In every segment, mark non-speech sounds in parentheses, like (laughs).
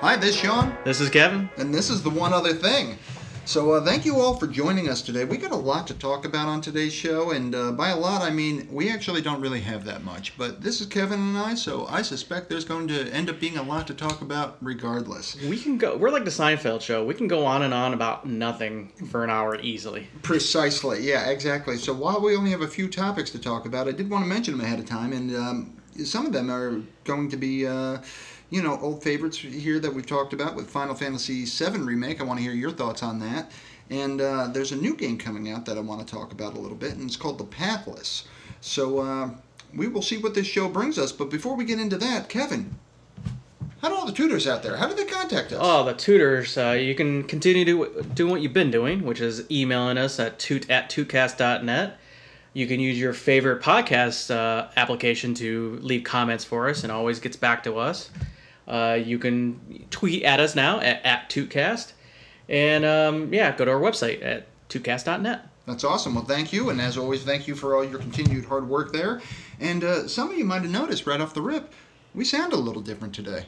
Hi, this is Sean, This is Kevin. and this is the one other thing. So, uh, thank you all for joining us today. We got a lot to talk about on today's show, and uh, by a lot, I mean we actually don't really have that much. But this is Kevin and I, so I suspect there's going to end up being a lot to talk about regardless. We can go. We're like the Seinfeld show. We can go on and on about nothing for an hour easily. Precisely, yeah, exactly. So, while we only have a few topics to talk about, I did want to mention them ahead of time, and um, some of them are going to be. Uh, you know, old favorites here that we've talked about with Final Fantasy VII Remake. I want to hear your thoughts on that. And uh, there's a new game coming out that I want to talk about a little bit, and it's called The Pathless. So uh, we will see what this show brings us. But before we get into that, Kevin, how do all the tooters out there? How do they contact us? Oh, the tooters. Uh, you can continue to do what you've been doing, which is emailing us at toot at tootcast.net. You can use your favorite podcast uh, application to leave comments for us, and always gets back to us. Uh, you can tweet at us now at, at tootcast, and um, yeah, go to our website at tootcast.net. That's awesome. Well, thank you. And as always, thank you for all your continued hard work there. And uh, some of you might have noticed right off the rip, we sound a little different today.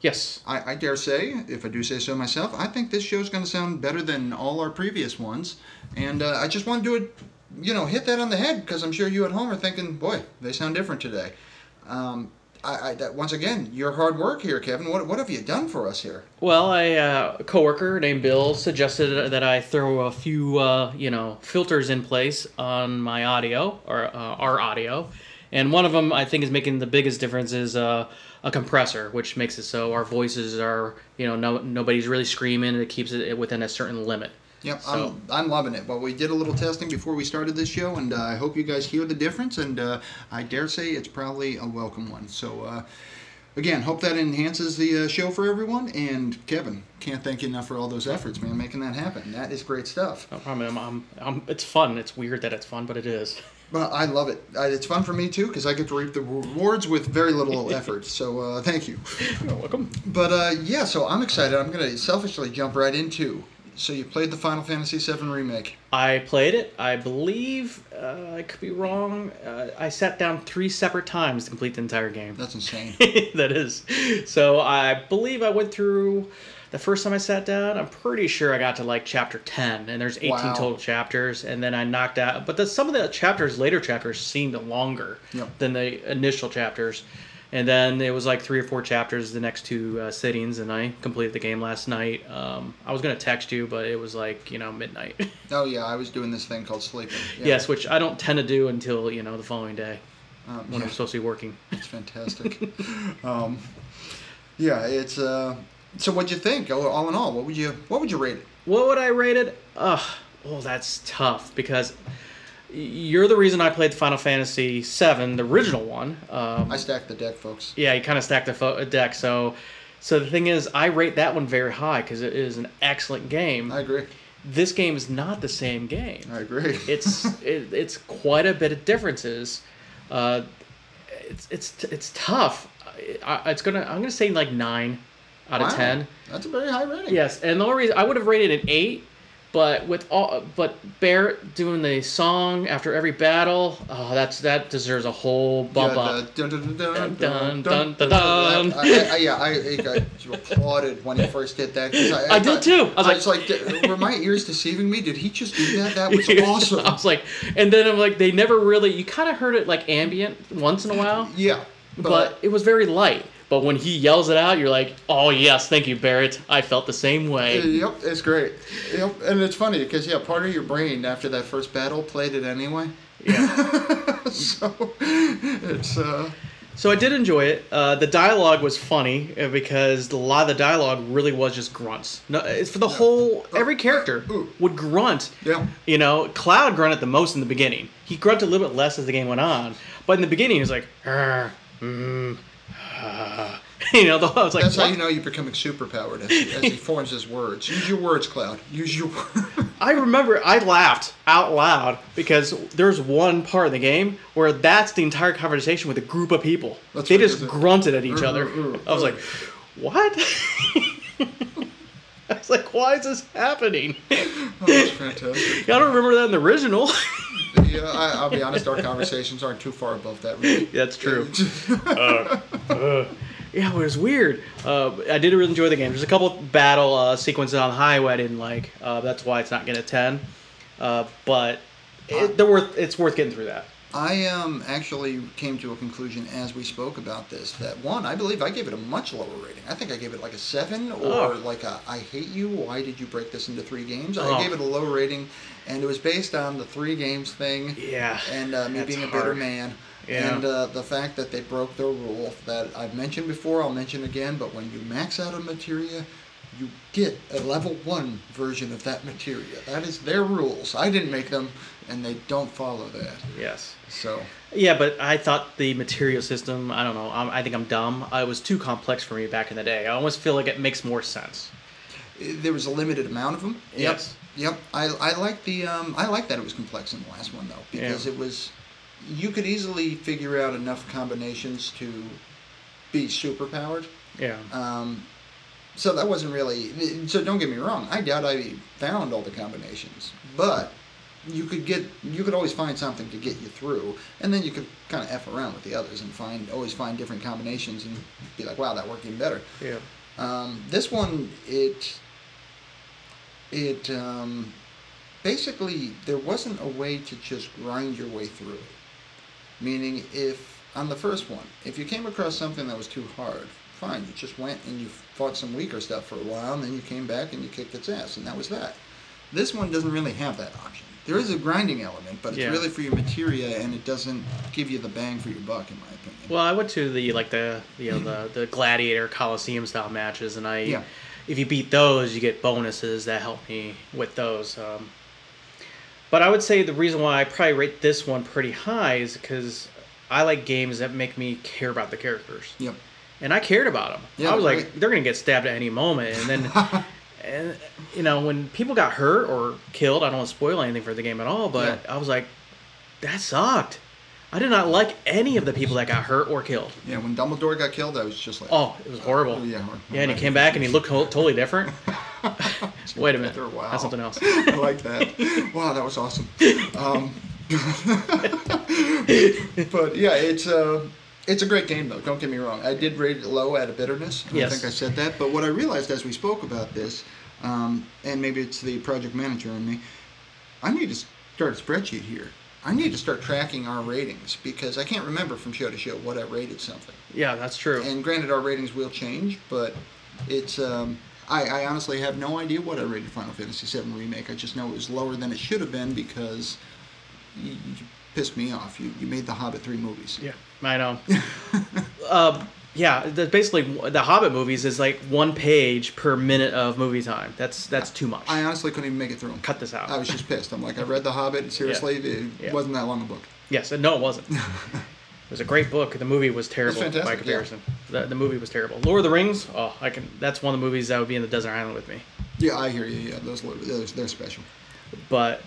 Yes, I, I dare say, if I do say so myself, I think this show's going to sound better than all our previous ones. And uh, I just want to do it, you know, hit that on the head because I'm sure you at home are thinking, boy, they sound different today. Um, I, I, that, once again, your hard work here, Kevin. What, what have you done for us here? Well, a uh, coworker named Bill suggested that I throw a few, uh, you know, filters in place on my audio or uh, our audio, and one of them I think is making the biggest difference is uh, a compressor, which makes it so our voices are, you know, no nobody's really screaming. And It keeps it within a certain limit. Yep, So- I'm, I'm loving it. Well, we did a little testing before we started this show, and uh, I hope you guys hear the difference. And uh, I dare say it's probably a welcome one. So, uh, again, hope that enhances the uh, show for everyone. And Kevin, can't thank you enough for all those efforts, man, making that happen. That is great stuff. No problem. I'm, I'm, I'm, it's fun. It's weird that it's fun, but it is. (laughs) Well, I love it. It's fun for me too because I get to reap the rewards with very little (laughs) effort. So, uh, thank you. You're welcome. But uh, yeah, so I'm excited. I'm gonna selfishly jump right into. So you played the Final Fantasy VII remake. I played it. I believe uh, I could be wrong. Uh, I sat down three separate times to complete the entire game. That's insane. (laughs) that is. So I believe I went through the first time I sat down. I'm pretty sure I got to like chapter 10, and there's 18 Wow. total chapters, and then I knocked out. But the, some of the chapters, later chapters, seemed longer Yep. than the initial chapters. And then it was like three or four chapters the next two uh, sittings, and I completed the game last night. Um, I was gonna text you, but it was like you know midnight. (laughs) Oh yeah, I was doing this thing called sleeping. Yeah. yes, which I don't tend to do until you know the following day Um, when yeah. I'm supposed to be working. (laughs) It's fantastic. um, yeah, it's. Uh, so what'd you think? All all in all, what would you what would you rate it? What would I rate it? Ugh, oh, that's tough because you're the reason I played the Final Fantasy VII, the original one. Um, I stacked the deck, folks. yeah, you kind of stacked the fo- deck. So, so the thing is, I rate that one very high because it is an excellent game. I agree. This game is not the same game. I agree. (laughs) It's it, it's quite a bit of differences. Uh, it's it's it's tough. I, it's gonna I'm gonna say like nine out of Wow, ten. That's a very high rating. Yes, and the only reason I would have rated an eight, but with all but Barrett doing the song after every battle, oh, that's that deserves a whole bump Yeah, up. dun, dun, dun, dun, Dun, dun, dun, dun, dun, I, I, I, yeah, I, (laughs) applauded when he first did that. I, I did too. I was I was like, did- were my ears deceiving me? Did he just do that? That was (laughs) awesome. I was like, and then I'm like, they never really. You kind of heard it like ambient once in a while, Yeah, but it was very light. But when he yells it out, you're like, oh yes, thank you, Barrett. I felt the same way. Yep, it's great. Yep, and it's funny because yeah, part of your brain after that first battle played it anyway. Yeah. (laughs) so it's uh, So I did enjoy it. Uh, the dialogue was funny uh, because a lot of the dialogue really was just grunts. No, it's for the whole every character would grunt. yeah. You know, Cloud grunted the most in the beginning. He grunted a little bit less as the game went on, but in the beginning he was like, "Arr, mm, ah." (laughs) you know, the, I was like, That's how you know you're becoming superpowered as, he- as he forms his words. Use your words, Cloud. Use your words. (laughs) I remember I laughed out loud because there's one part in the game where that's the entire conversation with a group of people. That's they just grunted at each other. uh, uh, I was like, what? (laughs) I was like, why is this happening? Oh, that's fantastic. I don't remember that in the original. Yeah, I, I'll be honest. Our conversations aren't too far above that. Really. That's true. uh, uh, Yeah, it was weird. Uh, I did really enjoy the game. There's a couple battle uh, sequences on the highway I didn't like. Uh, that's why it's not getting a ten. Uh, but it, they're worth. It's worth getting through that. I um, actually came to a conclusion as we spoke about this that one, I believe I gave it a much lower rating. I think I gave it like a seven or Oh. like a I hate you. Why did you break this into three games? Oh. I gave it a low rating, and it was based on the three games thing. Yeah, And uh, me being a bitter man. Yeah. And uh, the fact that they broke their rule that I've mentioned before, I'll mention again, but when you max out a materia, you get a level one version of that materia. That is their rules. I didn't make them, and they don't follow that. Yes. So. Yeah, but I thought the materia system. I don't know. I'm, I think I'm dumb. Uh, It was too complex for me back in the day. I almost feel like it makes more sense. there was a limited amount of them. Yes. Yep. Yep. I, I like the um, I like that it was complex in the last one though because Yeah. it was you could easily figure out enough combinations to be superpowered. Yeah. Um, so that wasn't really. So don't get me wrong. I doubt I found all the combinations, but you could get you could always find something to get you through, and then you could kind of f around with the others and find always find different combinations and be like, wow, that worked even better. Yeah. Um, this one, it, it, um, basically, there wasn't a way to just grind your way through it. Meaning, if, on the first one, if you came across something that was too hard, fine, you just went and you fought some weaker stuff for a while, and then you came back and you kicked its ass, and that was that. This one doesn't really have that option. There is a grinding element, but it's Yeah. really for your materia, and it doesn't give you the bang for your buck, in my opinion. Well, I went to the like the you know the (clears throat) the gladiator coliseum style matches, and I Yeah. if you beat those, you get bonuses that help me with those. Um, but I would say the reason why I probably rate this one pretty high is because I like games that make me care about the characters, Yep. and I cared about them. Yeah, I was like, right. they're gonna get stabbed at any moment, and then. (laughs) And you know when people got hurt or killed, I don't want to spoil anything for the game at all. But Yeah. I was like, that sucked. I did not like any of the people that got hurt or killed. Yeah, when Dumbledore got killed, I was just like, Oh, it was horrible. Yeah, Yeah, and he came back and he looked totally different. (laughs) (laughs) Wait a minute, Wow. that's something else. (laughs) I like that. Wow, that was awesome. Um, (laughs) but yeah, it's uh, it's a great game though. Don't get me wrong. I did rate it low out of bitterness. Yes. I think I said that. But what I realized as we spoke about this, um, and maybe it's the project manager in me, I need to start a spreadsheet here. I need to start tracking our ratings because I can't remember from show to show what I rated something. Yeah, that's true. And granted, our ratings will change, but it's. Um, I, I honestly have no idea what I rated Final Fantasy VII Remake. I just know it was lower than it should have been because you, you pissed me off. You, you made the Hobbit three movies. Yeah, I know. (laughs) um, yeah, the, basically the Hobbit movies is like one page per minute of movie time. That's that's too much. I honestly couldn't even make it through 'em. Cut this out. I was just pissed. I'm like, I read The Hobbit. (laughs) Seriously, it Yeah. wasn't that long a book. Yes, and no, it wasn't. (laughs) it was a great book. The movie was terrible by fantastic, yeah. comparison. The, the movie was terrible. Lord of the Rings. Oh, I can. That's one of the movies that would be in the desert island with me. Yeah, I hear you. Yeah, those, those they're special. but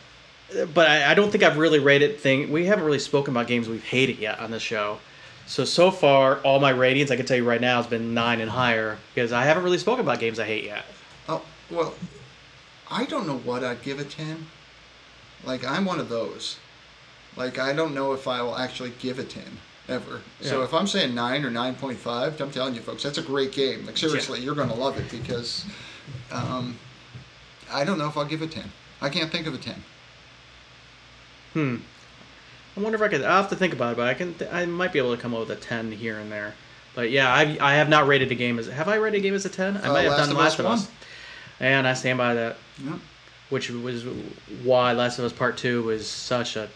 but I, I don't think I've really rated thing. We haven't really spoken about games we've hated yet on this show. So so far, all my ratings I can tell you right now has been nine and higher because I haven't really spoken about games I hate yet. Oh well, I don't know what I'd give a ten. Like I'm one of those. Like I don't know if I will actually give a ten ever. So if I'm saying nine or nine point five, I'm telling you folks, that's a great game. Like seriously, you're gonna love it because um, I don't know if I'll give a ten. I can't think of a ten. Hmm. I wonder if I could. I have to think about it, but I can. I might be able to come up with a ten here and there. But yeah, I I have not rated a game as. Have I rated a game as a ten? I Uh, might have Last done of Last Us of one. Us. And I stand by that. Yeah. Which was why Last of Us Part Two was such a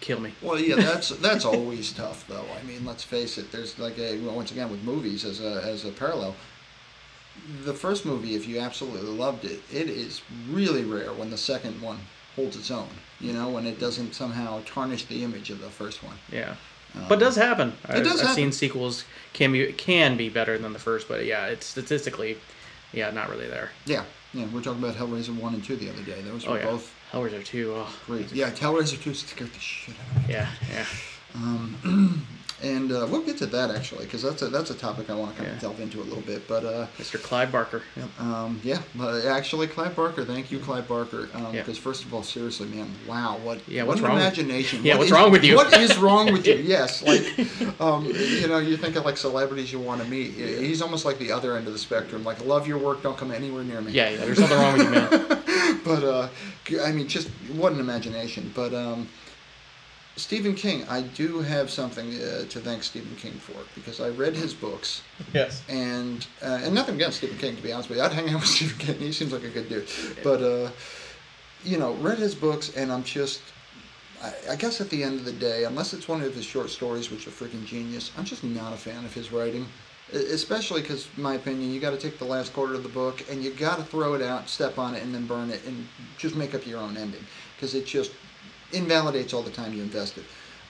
kill me. Well, yeah, (laughs) that's that's always tough, though. I mean, let's face it. There's like a well, once again with movies as a as a parallel. The first movie, if you absolutely loved it, it is really rare when the second one holds its own. You know, when it doesn't somehow tarnish the image of the first one. Yeah. Um, But it does happen. I've, does I've seen sequels can be can be better than the first, but yeah, it's statistically, yeah, not really there. Yeah, yeah. We're talking about Hellraiser one and two the other day. Those Oh were yeah, both Hellraiser two. Oh, great. Yeah, Hellraiser two scared the shit out of me. yeah, yeah. Um, (clears throat) and uh, we'll get to that actually because that's a that's a topic I want to kind Yeah. of delve into a little bit. But uh, Mr. Clyde Barker. Yep. um, yeah, uh, actually, Clive Barker. Thank you, Clive Barker. Because Yeah. first of all, seriously, man, wow, what Yeah, what what's an wrong with- imagination. Yeah, What what's is- wrong with you? What is wrong with you? (laughs) Yes, like um, you know, you think of like celebrities you want to meet. He's almost like the other end of the spectrum. Like, love your work, don't come anywhere near me. Yeah, yeah. There's something wrong with you, man. (laughs) but uh, I mean, just what an imagination. But um, Stephen King, I do have something uh, to thank Stephen King for because I read his books Yes. and uh, and nothing against Stephen King to be honest with you. I'd hang out with (laughs) Stephen King. He seems like a good dude. But uh, you know, read his books and I'm just. I, I guess at the end of the day, unless it's one of his short stories, which are freaking genius, I'm just not a fan of his writing. Especially because, my opinion, you got to take the last quarter of the book and you got to throw it out, step on it, and then burn it, and just make up your own ending because it just invalidates all the time you invested.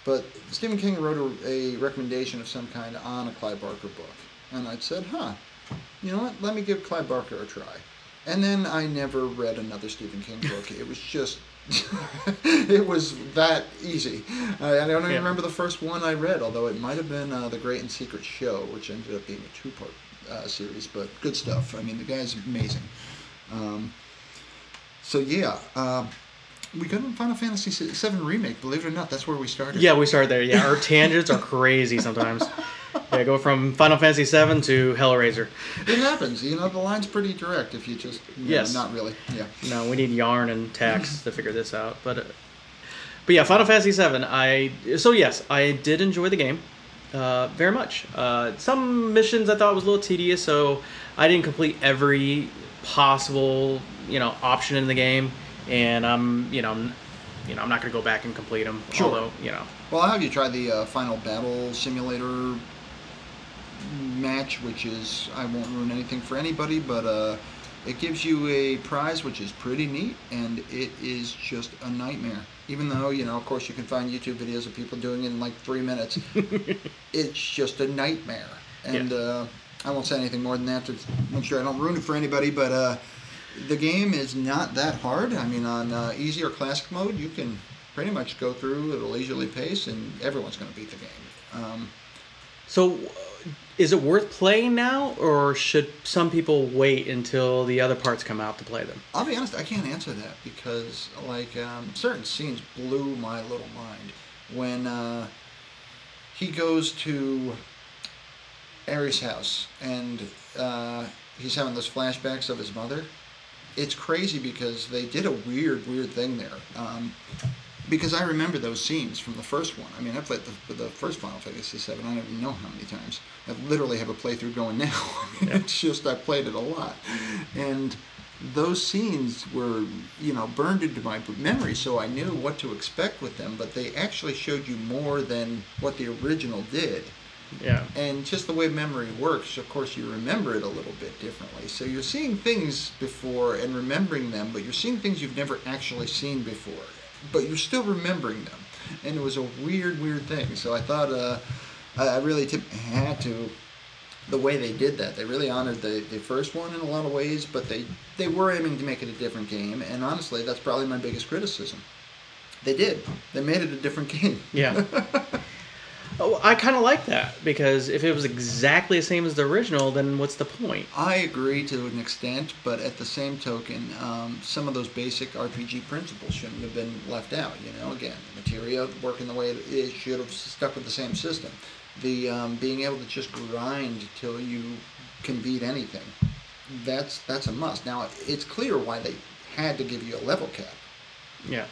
But Stephen King wrote a, a recommendation of some kind on a Clive Barker book, and I said, "Huh, you know what? Let me give Clive Barker a try." And then I never read another Stephen King book. it was just, (laughs) it was that easy. I, I don't even Yeah. remember the first one I read, although it might have been uh, The Great and Secret Show, which ended up being a two-part uh, series. But good stuff. I mean, the guy's amazing. Um, so yeah, uh, we got on Final Fantasy VII remake. Believe it or not, that's where we started. Yeah, we started there. Yeah, our (laughs) tangents are crazy sometimes. Yeah, go from Final Fantasy VII to Hellraiser. it happens. You know, the line's pretty direct if you just. You know, Yes. not really. Yeah. No, we need yarn and tacks to figure this out. But, uh, but yeah, Final Fantasy VII. I so yes, I did enjoy the game, uh, very much. Uh, some missions I thought was a little tedious, so I didn't complete every possible you know option in the game, and I'm you know. n- You know, I'm not gonna go back and complete them. Sure. Although, you know, Well, I'll have you tried the uh, Final Battle Simulator match, which is I won't ruin anything for anybody, but uh, it gives you a prize which is pretty neat, and it is just a nightmare. Even though you know, of course, you can find YouTube videos of people doing it in like three minutes. (laughs) it's just a nightmare, and Yeah. uh, I won't say anything more than that to make sure I don't ruin it for anybody. But uh, the game is not that hard. I mean, on uh, easy or classic mode, you can pretty much go through at a leisurely pace, and everyone's going to beat the game. Um, So, uh, is it worth playing now, or should some people wait until the other parts come out to play them? I'll be honest, I can't answer that because like um, certain scenes blew my little mind when uh, he goes to Ares' house and uh, he's having those flashbacks of his mother. It's crazy because they did a weird, weird thing there. Um, because I remember those scenes from the first one. I mean, I played the, the first Final Fantasy VII. I don't even know how many times. I literally have a playthrough going now. (laughs) I mean, It's just I played it a lot, and those scenes were you know burned into my memory, so I knew what to expect with them. But they actually showed you more than what the original did Yeah. and just the way memory works, of course, you remember it a little bit differently. So you're seeing things before and remembering them, but you're seeing things you've never actually seen before, but you're still remembering them. And it was a weird, weird thing. So I thought uh, I really tip- had to. The way they did that, they really honored the, the first one in a lot of ways, but they, they were aiming to make it a different game. And honestly, that's probably my biggest criticism. They did. They made it a different (laughs) game. Yeah. (laughs) oh, I kind of like that because if it was exactly the same as the original, then what's the point? I agree to an extent, but at the same token, um, some of those basic RPG principles shouldn't have been left out. You know, again, the materia working the way it should have stuck with the same system. The um, being able to just grind till you can beat anything, that's that's a must. Now it's clear why they had to give you a level cap Yeah.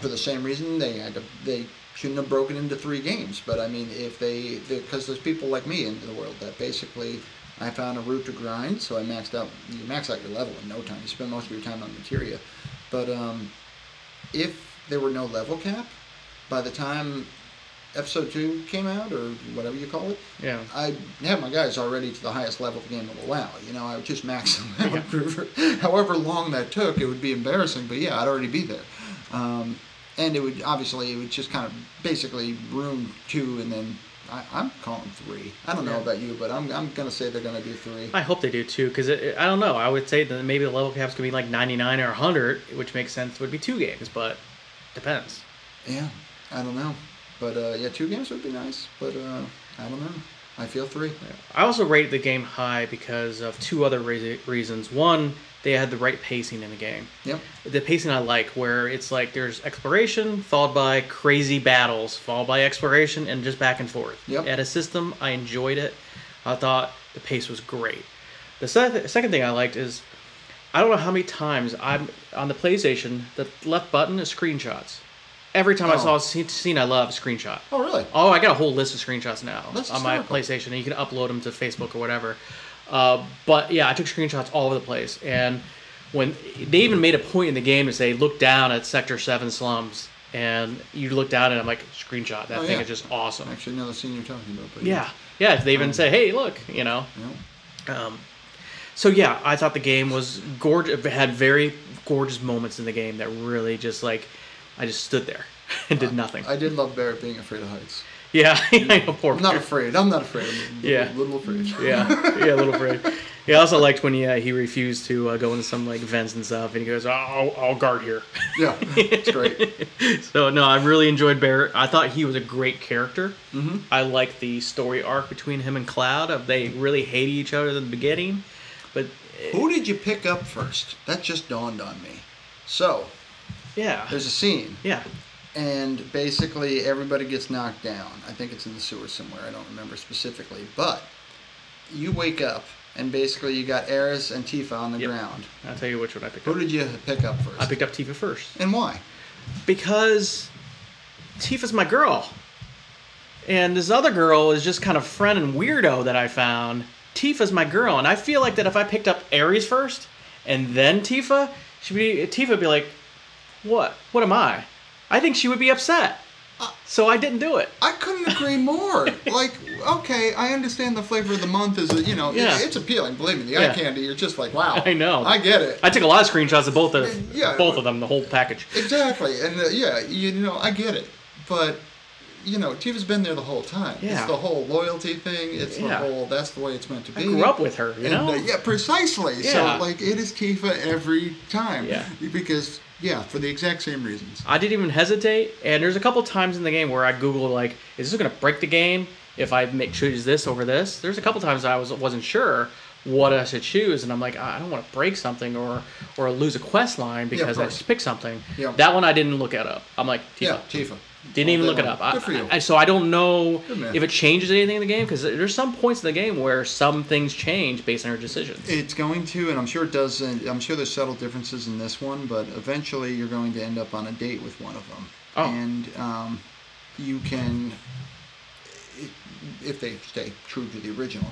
for the same reason they had to they shouldn't have broken into three games but i mean if they because there's people like me in the world that basically i found a route to grind so i maxed out you max out your level in no time you spend most of your time on materia but um, if there were no level cap by the time episode 2 came out or whatever you call it Yeah. I had my guys already to the highest level the game will allow. You know, I would just max them (laughs) out. for However long that took, it would be embarrassing. But yeah, I'd already be there. Um, and it would obviously it would just kind of basically room two, and then I, I'm calling three. I don't know about you, but I'm I'm gonna say they're gonna do three. I hope they do too, because I don't know. I would say that maybe the level caps could be like 99 or 100, which makes sense. Would be two games, but depends. Yeah, I don't know. But uh, yeah, two games would be nice. But uh, I don't know. I feel three. I also rate the game high because of two other rea- reasons. One, they had the right pacing in the game. Yep. The pacing I like, where it's like there's exploration followed by crazy battles, followed by exploration, and just back and forth. Yep. At a system, I enjoyed it. I thought the pace was great. The se- second thing I liked is I don't know how many times I'm on the PlayStation. The left button is screenshots. Every time I Oh. saw a scene, I love, screenshot. Oh really? Oh, I got a whole list of screenshots now That's on my. PlayStation, and you can upload them to Facebook or whatever. Uh, but yeah, I took screenshots all over the place, and when they even made a point in the game to say, "Look down at Sector Seven slums," and you look down and I'm like, "Screenshot! That Oh, thing yeah. is just awesome." Actually, another scene you're talking about. But Yeah, yeah. They even say, "Hey, look," you know. Yeah. Um, so yeah, I thought the game was gorgeous. It had very gorgeous moments in the game that really just like, I just stood there (laughs) and did nothing. I did love Barrett being afraid of heights. Yeah, (laughs) poor I'm not afraid. I'm not afraid. I'm a little, Yeah. little afraid. (laughs) yeah, yeah, a little afraid. Yeah, I also liked when he uh, he refused to uh, go into some like vents and stuff, and he goes, "I'll, I'll guard here." (laughs) Yeah, it's great. so no, I really enjoyed Barrett. I thought he was a great character. Mm-hmm. I like the story arc between him and Cloud. Of they really hated each other in the beginning, but Who did you pick up first? That just dawned on me. So yeah, there's a scene, yeah, and basically everybody gets knocked down. I think it's in the sewer somewhere. I don't remember specifically, but you wake up. And basically, you got Eris and Tifa on the Yep. ground. I'll tell you which one I picked up. Who up. did you pick up first? I picked up Tifa first and why? because Tifa's my girl, and this other girl is just kind of friend and weirdo that I found. Tifa's my girl, and I feel like that if I picked up Ares first and then Tifa, she'd be Tifa would be like, "What? What am I?" I think she would be upset. Uh, So I didn't do it. I couldn't agree more. (laughs) like, okay, I understand the flavor of the month is, you know, Yeah. it's appealing. Believe me, the Yeah. eye candy, you're just like, wow. (laughs) I know. I get it. I took a lot of screenshots of both of Yeah. both of them, the whole package. Exactly, and uh, yeah, you know, I get it, but you know, Tifa's been there the whole time. Yeah. It's the whole loyalty thing. It's Yeah. the whole. That's the way it's meant to be. I grew up with her, you And, know. uh, yeah, precisely. Yeah. So like, it is Tifa every time. Yeah. Because yeah, for the exact same reasons. I didn't even hesitate. And there's a couple times in the game where I googled like, is this going to break the game if I make choose this over this? There's a couple times I was wasn't sure what I should choose, and I'm like, I don't want to break something or or lose a quest line because I just picked something. Yeah. That one I didn't look it up. I'm like, Tifa. Yeah, Tifa. Didn't even look it long. up. I, for you. I- so I don't know if it changes anything in the game because there's some points in the game where some things change based on your decisions. It's going to, and I'm sure it does. And I'm sure there's subtle differences in this one, but eventually you're going to end up on a date with one of them. Oh. And um, you can, if they stay true to the original,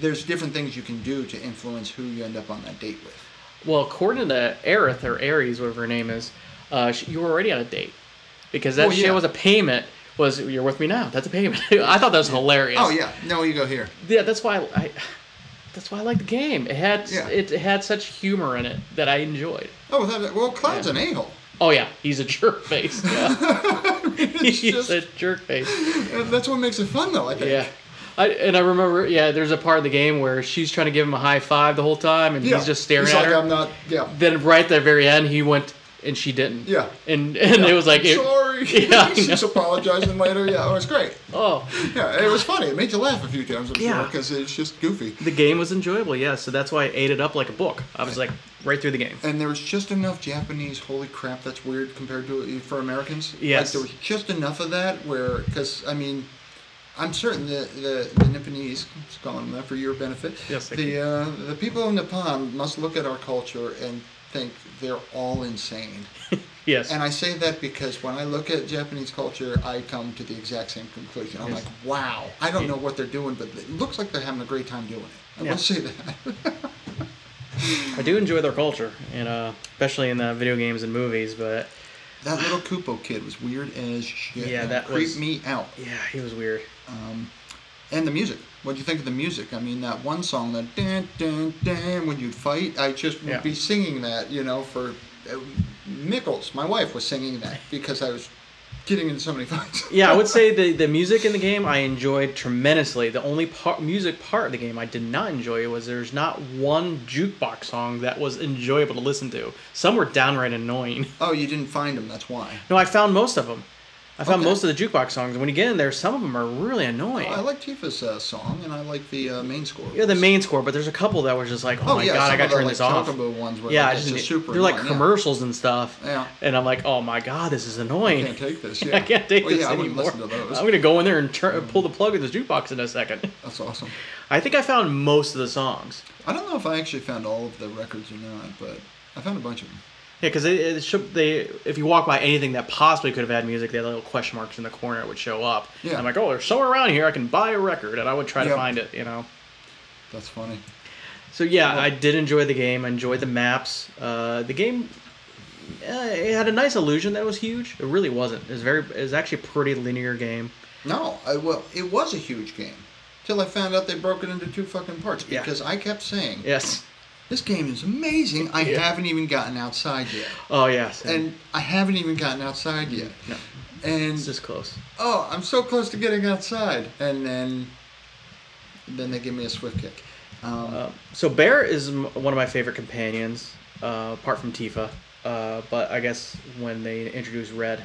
there's different things you can do to influence who you end up on that date with. Well, according to Aerith or Ares, whatever her name is, uh, she, you were already on a date because that Oh, shit was a payment. Was you're with me now? That's a payment. (laughs) I thought that was hilarious. Oh yeah, no, you go here. yeah. That's why I, I that's why I like the game. It had Yeah. it, had such humor in it that I enjoyed. Oh, that, well, Cloud's Yeah. an a-hole. Oh yeah, he's a jerk face. (laughs) Yeah. He's just, a jerk face. that's what makes it fun, though. I think. Yeah. I, and I remember, yeah, there's a part of the game where she's trying to give him a high five the whole time, and Yeah. he's just staring He's at like, her. I'm not. Yeah. Then right at the very end, he went and she didn't. Yeah. And and it was like, it, Sorry. (laughs) Yeah, (laughs) She's apologizing later. Yeah, it was great. oh, Yeah, it was funny. It made you laugh a few times, I'm Yeah. sure, because it's just goofy. the game was enjoyable, yeah. So that's why I ate it up like a book. I was like right through the game. And there was just enough Japanese. Holy crap, that's weird compared to for Americans. Yes. Like there was just enough of that where, because I mean, I'm certain the the, the Nipponese, just calling them that for your benefit. Yes, The uh, the people of Nippon must look at our culture and think they're all insane. (laughs) Yes. And I say that because when I look at Japanese culture, I come to the exact same conclusion. I'm Yes. like, wow, I don't know what they're doing, but it looks like they're having a great time doing it. I Yeah. will say that. (laughs) I do enjoy their culture, and uh, especially in the video games and movies. But that little Kupo kid was weird as shit. Yeah, It that creeped was- me out. yeah, he was weird. Um, and the music. What do you think of the music? I mean, that one song, that when you'd fight, I just would Yeah. be singing that, you know, for uh, Mickles. My wife was singing that because I was getting into so many (laughs) fights. Yeah, I would say the the music in the game I enjoyed tremendously. The only part music part of the game I did not enjoy was there's not one jukebox song that was enjoyable to listen to. Some were downright annoying. oh, you didn't find them. That's why. No, I found most of them. I found Okay. most of the jukebox songs. And when you get in there, some of them are really annoying. Oh, I like Tifa's uh, song, and I like the uh, main score. yeah, the main score, but there's a couple that were just like, oh, Oh, my yeah, god, I gotta turn like, this off. Ones where, yeah, like, I just just super they're like annoying, yeah. commercials and stuff. Yeah. And I'm like, oh my god, this is annoying. I can't take this. (laughs) I can't take Well, this yeah, anymore. to. I'm gonna go in there and turn, pull the plug of this jukebox in a second. (laughs) That's awesome. I think I found most of the songs. I don't know if I actually found all of the records or not, but I found a bunch of them. Yeah, because it, it should, they if you walk by anything that possibly could have had music, they had little question marks in the corner. It would show up. Yeah. And I'm like, oh, there's somewhere around here I can buy a record, and I would try to find it. You know. That's funny. So yeah, Well- I did enjoy the game. I enjoyed the maps. Uh, the game, uh, it had a nice illusion that it was huge. It really wasn't. It was very. It was actually a pretty linear game. No, I, well, it was a huge game. Till I found out they broke it into two fucking parts. Yeah. Because I kept saying, Yes. This game is amazing. I Yeah. haven't even gotten outside yet. Oh yes. And I haven't even gotten outside yet. no, And it's just close. oh, I'm so close to getting outside. And then, then they give me a swift kick. Um, Uh, so Bear is m- one of my favorite companions, uh, apart from Tifa. Uh, but I guess when they introduced Red,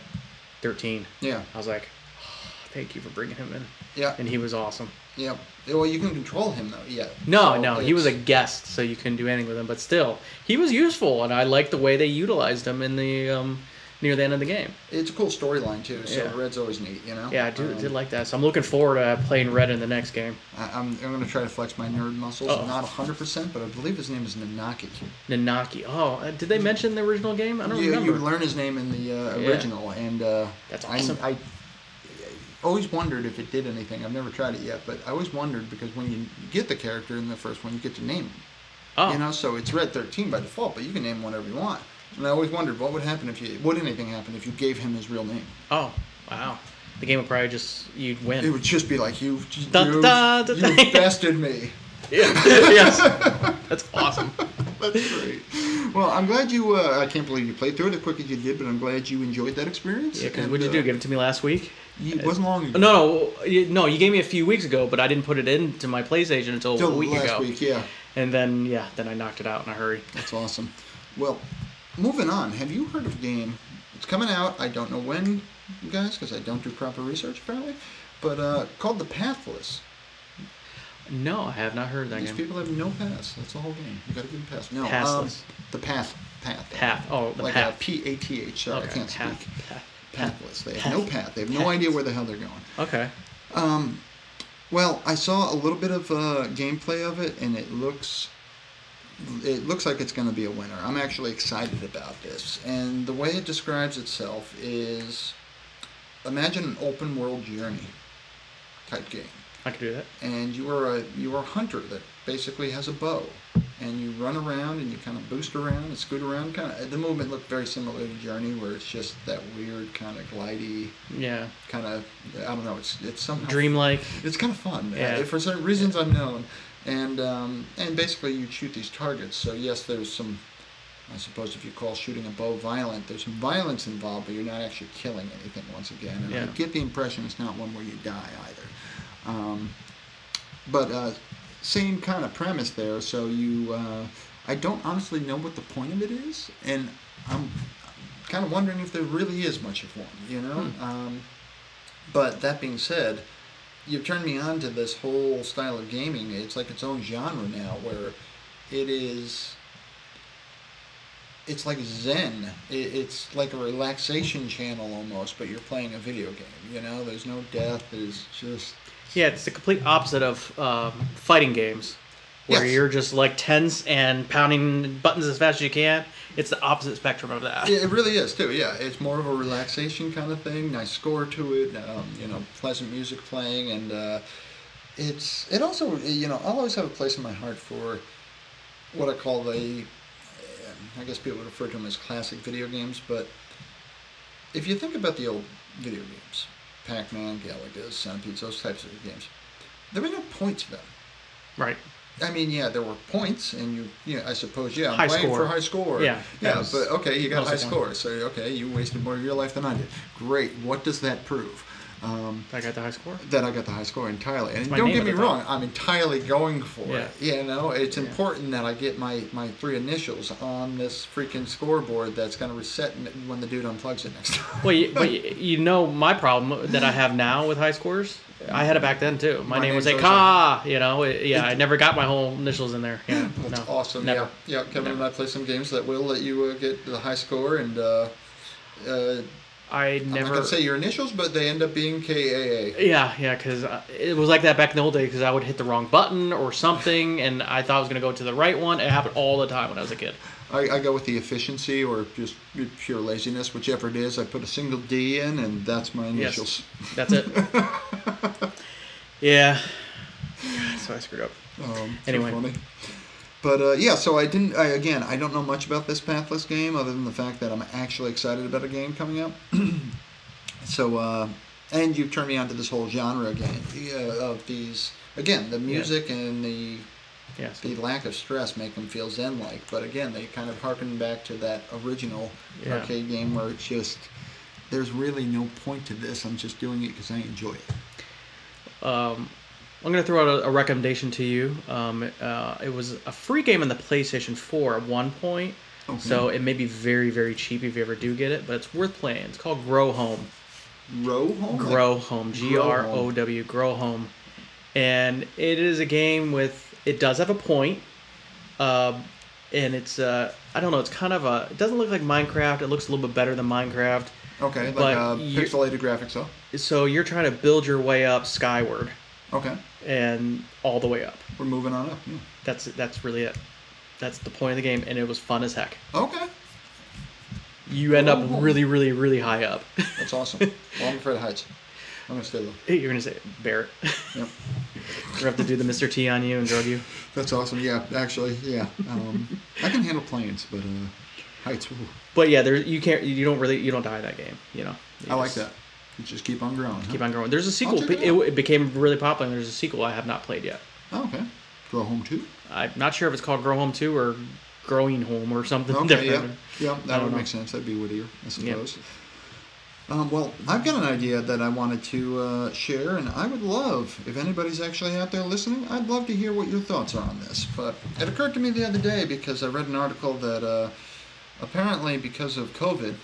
thirteen, yeah, I was like, oh, thank you for bringing him in, yeah, and he was awesome. Yeah. Well, you can control him though. Yeah. No, So no, he was a guest, so you couldn't do anything with him. But still, he was useful, and I liked the way they utilized him in the um, near the end of the game. It's a cool storyline too. So Yeah. Red's always neat, you know. Yeah, I do, Um, did like that. So I'm looking forward to playing Red in the next game. I, I'm, I'm going to try to flex my nerd muscles. Uh-oh. Not 100%, but I believe his name is Nanaki. Nanaki. Oh, uh, did they mention the original game? I don't You, remember. you learn his name in the uh, Yeah. original, and uh, That's I- awesome. I, always wondered if it did anything. I've never tried it yet, but I always wondered because when you get the character in the first one, you get to name him. oh, You know, so it's Red 13 by default, but you can name whatever you want. And I always wondered what would happen if you would anything happen if you gave him his real name. oh, wow. The game would probably just you'd win. It would just be like you, you, (laughs) bested me. (laughs) Yeah. yes. That's awesome. (laughs) That's great. Well, I'm glad you. Uh, I can't believe you played through it as quick as you did, but I'm glad you enjoyed that experience. Yeah, because what'd you uh, do? Give it to me last week? It wasn't long ago. No, no, you, no. You gave me a few weeks ago, but I didn't put it into my PlayStation until Till a week last ago. week, yeah. And then yeah, then I knocked it out in a hurry. That's awesome. Well, moving on. Have you heard of a game? It's coming out. I don't know when, you guys, because I don't do proper research apparently. But uh, called The Pathless. No, I have not heard of that These game. people have no pass. That's the whole game. You got to give them pass. No, um, the path. Path. Path. Oh, the like path. a P A T H. I can't path. speak. Path. Pathless. They have Path. no path. They have no idea where the hell they're going. Okay. Um, well, I saw a little bit of uh, gameplay of it, and it looks it looks like it's going to be a winner. I'm actually excited about this, and the way it describes itself is imagine an open world journey type game, I could do that. and you are a you are a hunter that basically has a bow, and you run around and you kind of boost around and scoot around. Kind of the movement looked very similar to Journey, where it's just that weird kind of glidey Yeah. kind of I don't know. It's it's somehow Dreamlike. it's kind of fun Yeah. uh, for certain reasons unknown, and um, and basically you shoot these targets. So yes, there's some. I suppose if you call shooting a bow violent, there's some violence involved, but you're not actually killing anything. Once again, and I Yeah. get the impression it's not one where you die either. Um, but uh, same kind of premise there. So you, uh, I don't honestly know what the point of it is, and I'm kind of wondering if there really is much of one. You know. Hmm. Um, but that being said, you've turned me on to this whole style of gaming. It's like its own genre now, where it is. It's like Zen. It's like a relaxation channel almost, but you're playing a video game. You know, there's no death. There's just Yeah, it's the complete opposite of um, fighting games, where Yes. you're just like tense and pounding buttons as fast as you can. It's the opposite spectrum of that. it, it really is too. Yeah, it's more of a relaxation kind of thing. Nice score to it. Um, you know, pleasant music playing, and uh, it's it also you know I'll always have a place in my heart for what I call the I guess people would refer to them as classic video games, but if you think about the old video games, Pac-Man, Galaga, Centipedes, those types of games, there were no points to them. Right. I mean, yeah, there were points, and you, you know, I suppose, yeah, I'm High playing score. for high score. Yeah, yeah, was but okay, you got high score, so okay, you wasted more of your life than I did. Great. What does that prove? Um, I got the high score. that I got the high score entirely. And don't get me wrong, I'm entirely going for Yeah. it. You know, it's important that I get my, my three initials on this freaking scoreboard that's going to reset when the dude unplugs it next time. Well, you, but (laughs) you, know my problem that I have now with high scores. I had it back then too. My, My name was Aka. You know, it- yeah. I never got my whole initials in there. Yeah, (laughs) That's no, awesome. Never. Yeah, yeah. Kevin and I play some games that will let you uh, get the high score, and uh, uh, I never. I'm not gonna say your initials, but they end up being KAA. Yeah, yeah, because it was like that back in the old days. Because I would hit the wrong button or something, (laughs) and I thought I was gonna go to the right one. It happened all the time when I was a kid. I, I go with the efficiency or just pure laziness, whichever it is. I put a single D in, and that's my initials. Yes. That's it. (laughs) yeah. So I screwed up. Um, so Anyway. funny. But uh, yeah, so I didn't. I, again, I don't know much about this Pathless game other than the fact that I'm actually excited about a game coming out. (clears throat) so, uh, and you've turned me on to this whole genre again uh, of these. Again, the music and the Yes. the lack of stress make them feel zen-like. But again, they kind of harken back to that original Yeah. arcade game where it's just there's really no point to this. I'm just doing it because I enjoy it. Um, I'm gonna throw out a, a recommendation to you. Um, uh, it was a free game on the PlayStation 4 at one point, Okay. so it may be very, very cheap if you ever do get it, but it's worth playing. It's called Grow Home. Grow home. Grow Home. G R O W. Grow Home. And it is a game with. It does have a point. Um, and it's. Uh, I don't know. It's kind of a. It doesn't look like Minecraft. It looks a little bit better than Minecraft. Okay, like But uh, pixelated graphics, though. So you're trying to build your way up skyward Okay, and all the way up. we're moving on up. yeah. That's that's really it. That's the point of the game, and it was fun as heck. Okay, You end up really, really, really high up. that's awesome. (laughs) well, I'm afraid of heights. I'm gonna stay low. You're gonna say Barrett. Yep. (laughs) we have to do the Mr. T on you and drug you. That's awesome. Yeah, actually, yeah. Um, I can handle planes, but uh, heights. ooh. But yeah, there you can't. You don't really. You don't die that game. You know. You I like that. You just keep on growing. Keep on growing. There's a sequel. It, it it became really popular. and There's a sequel I have not played yet. Oh, okay. Grow home Two. I'm not sure if it's called Grow Home Two or Growing Home or something Okay, yeah, different. yeah, I that would know. make sense. That'd be wittier, I Yeah. suppose. Um, well, I've got an idea that I wanted to uh, share, and I would love, if anybody's actually out there listening, I'd love to hear what your thoughts are on this. But it occurred to me the other day because I read an article that uh, apparently, because of COVID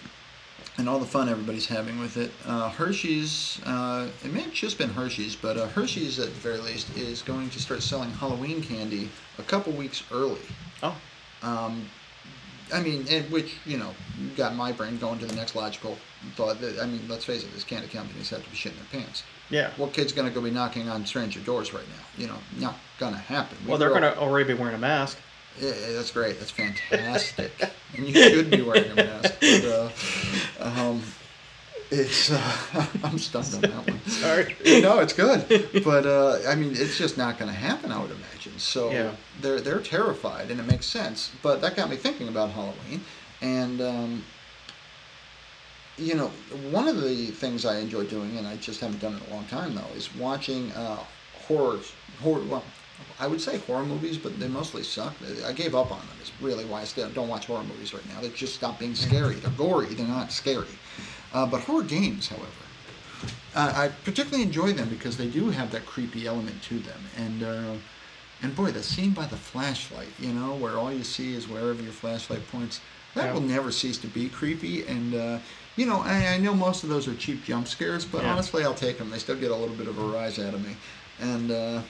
and all the fun everybody's having with it, uh, Hershey's, uh, it may have just been Hershey's, but uh, Hershey's at the very least is going to start selling Halloween candy a couple weeks early. Oh, Um, I mean, and which you know got my brain going to the next logical thought. That I mean, let's face it, these candy companies have to be shitting their pants. yeah. What kid's gonna go be knocking on stranger doors right now? You know, not gonna happen. We Well, they're gonna already be wearing a mask. Yeah, that's great. That's (laughs) fantastic. and you should be wearing a mask. But, uh, um, it's uh, (laughs) I'm stunned on that one. Sorry. no, it's good, but uh, I mean, it's just not going to happen. I would imagine. So Yeah. they're they're terrified, and it makes sense. But that got me thinking about Halloween, and um, you know, one of the things I enjoy doing, and I just haven't done it in a long time though, is watching uh, horror horror. Well, I would say horror movies, but they mostly suck. I gave up on them. It's really why I still don't watch horror movies right now. They just stop being scary. They're gory. They're not scary. Uh, but horror games, however, uh, I particularly enjoy them because they do have that creepy element to them. And uh, and boy, the scene by the flashlight, you know, where all you see is wherever your flashlight points, that Yeah. will never cease to be creepy. And uh, you know, I, I know most of those are cheap jump scares, but Yeah. honestly, I'll take them. They still get a little bit of a rise out of me. And uh,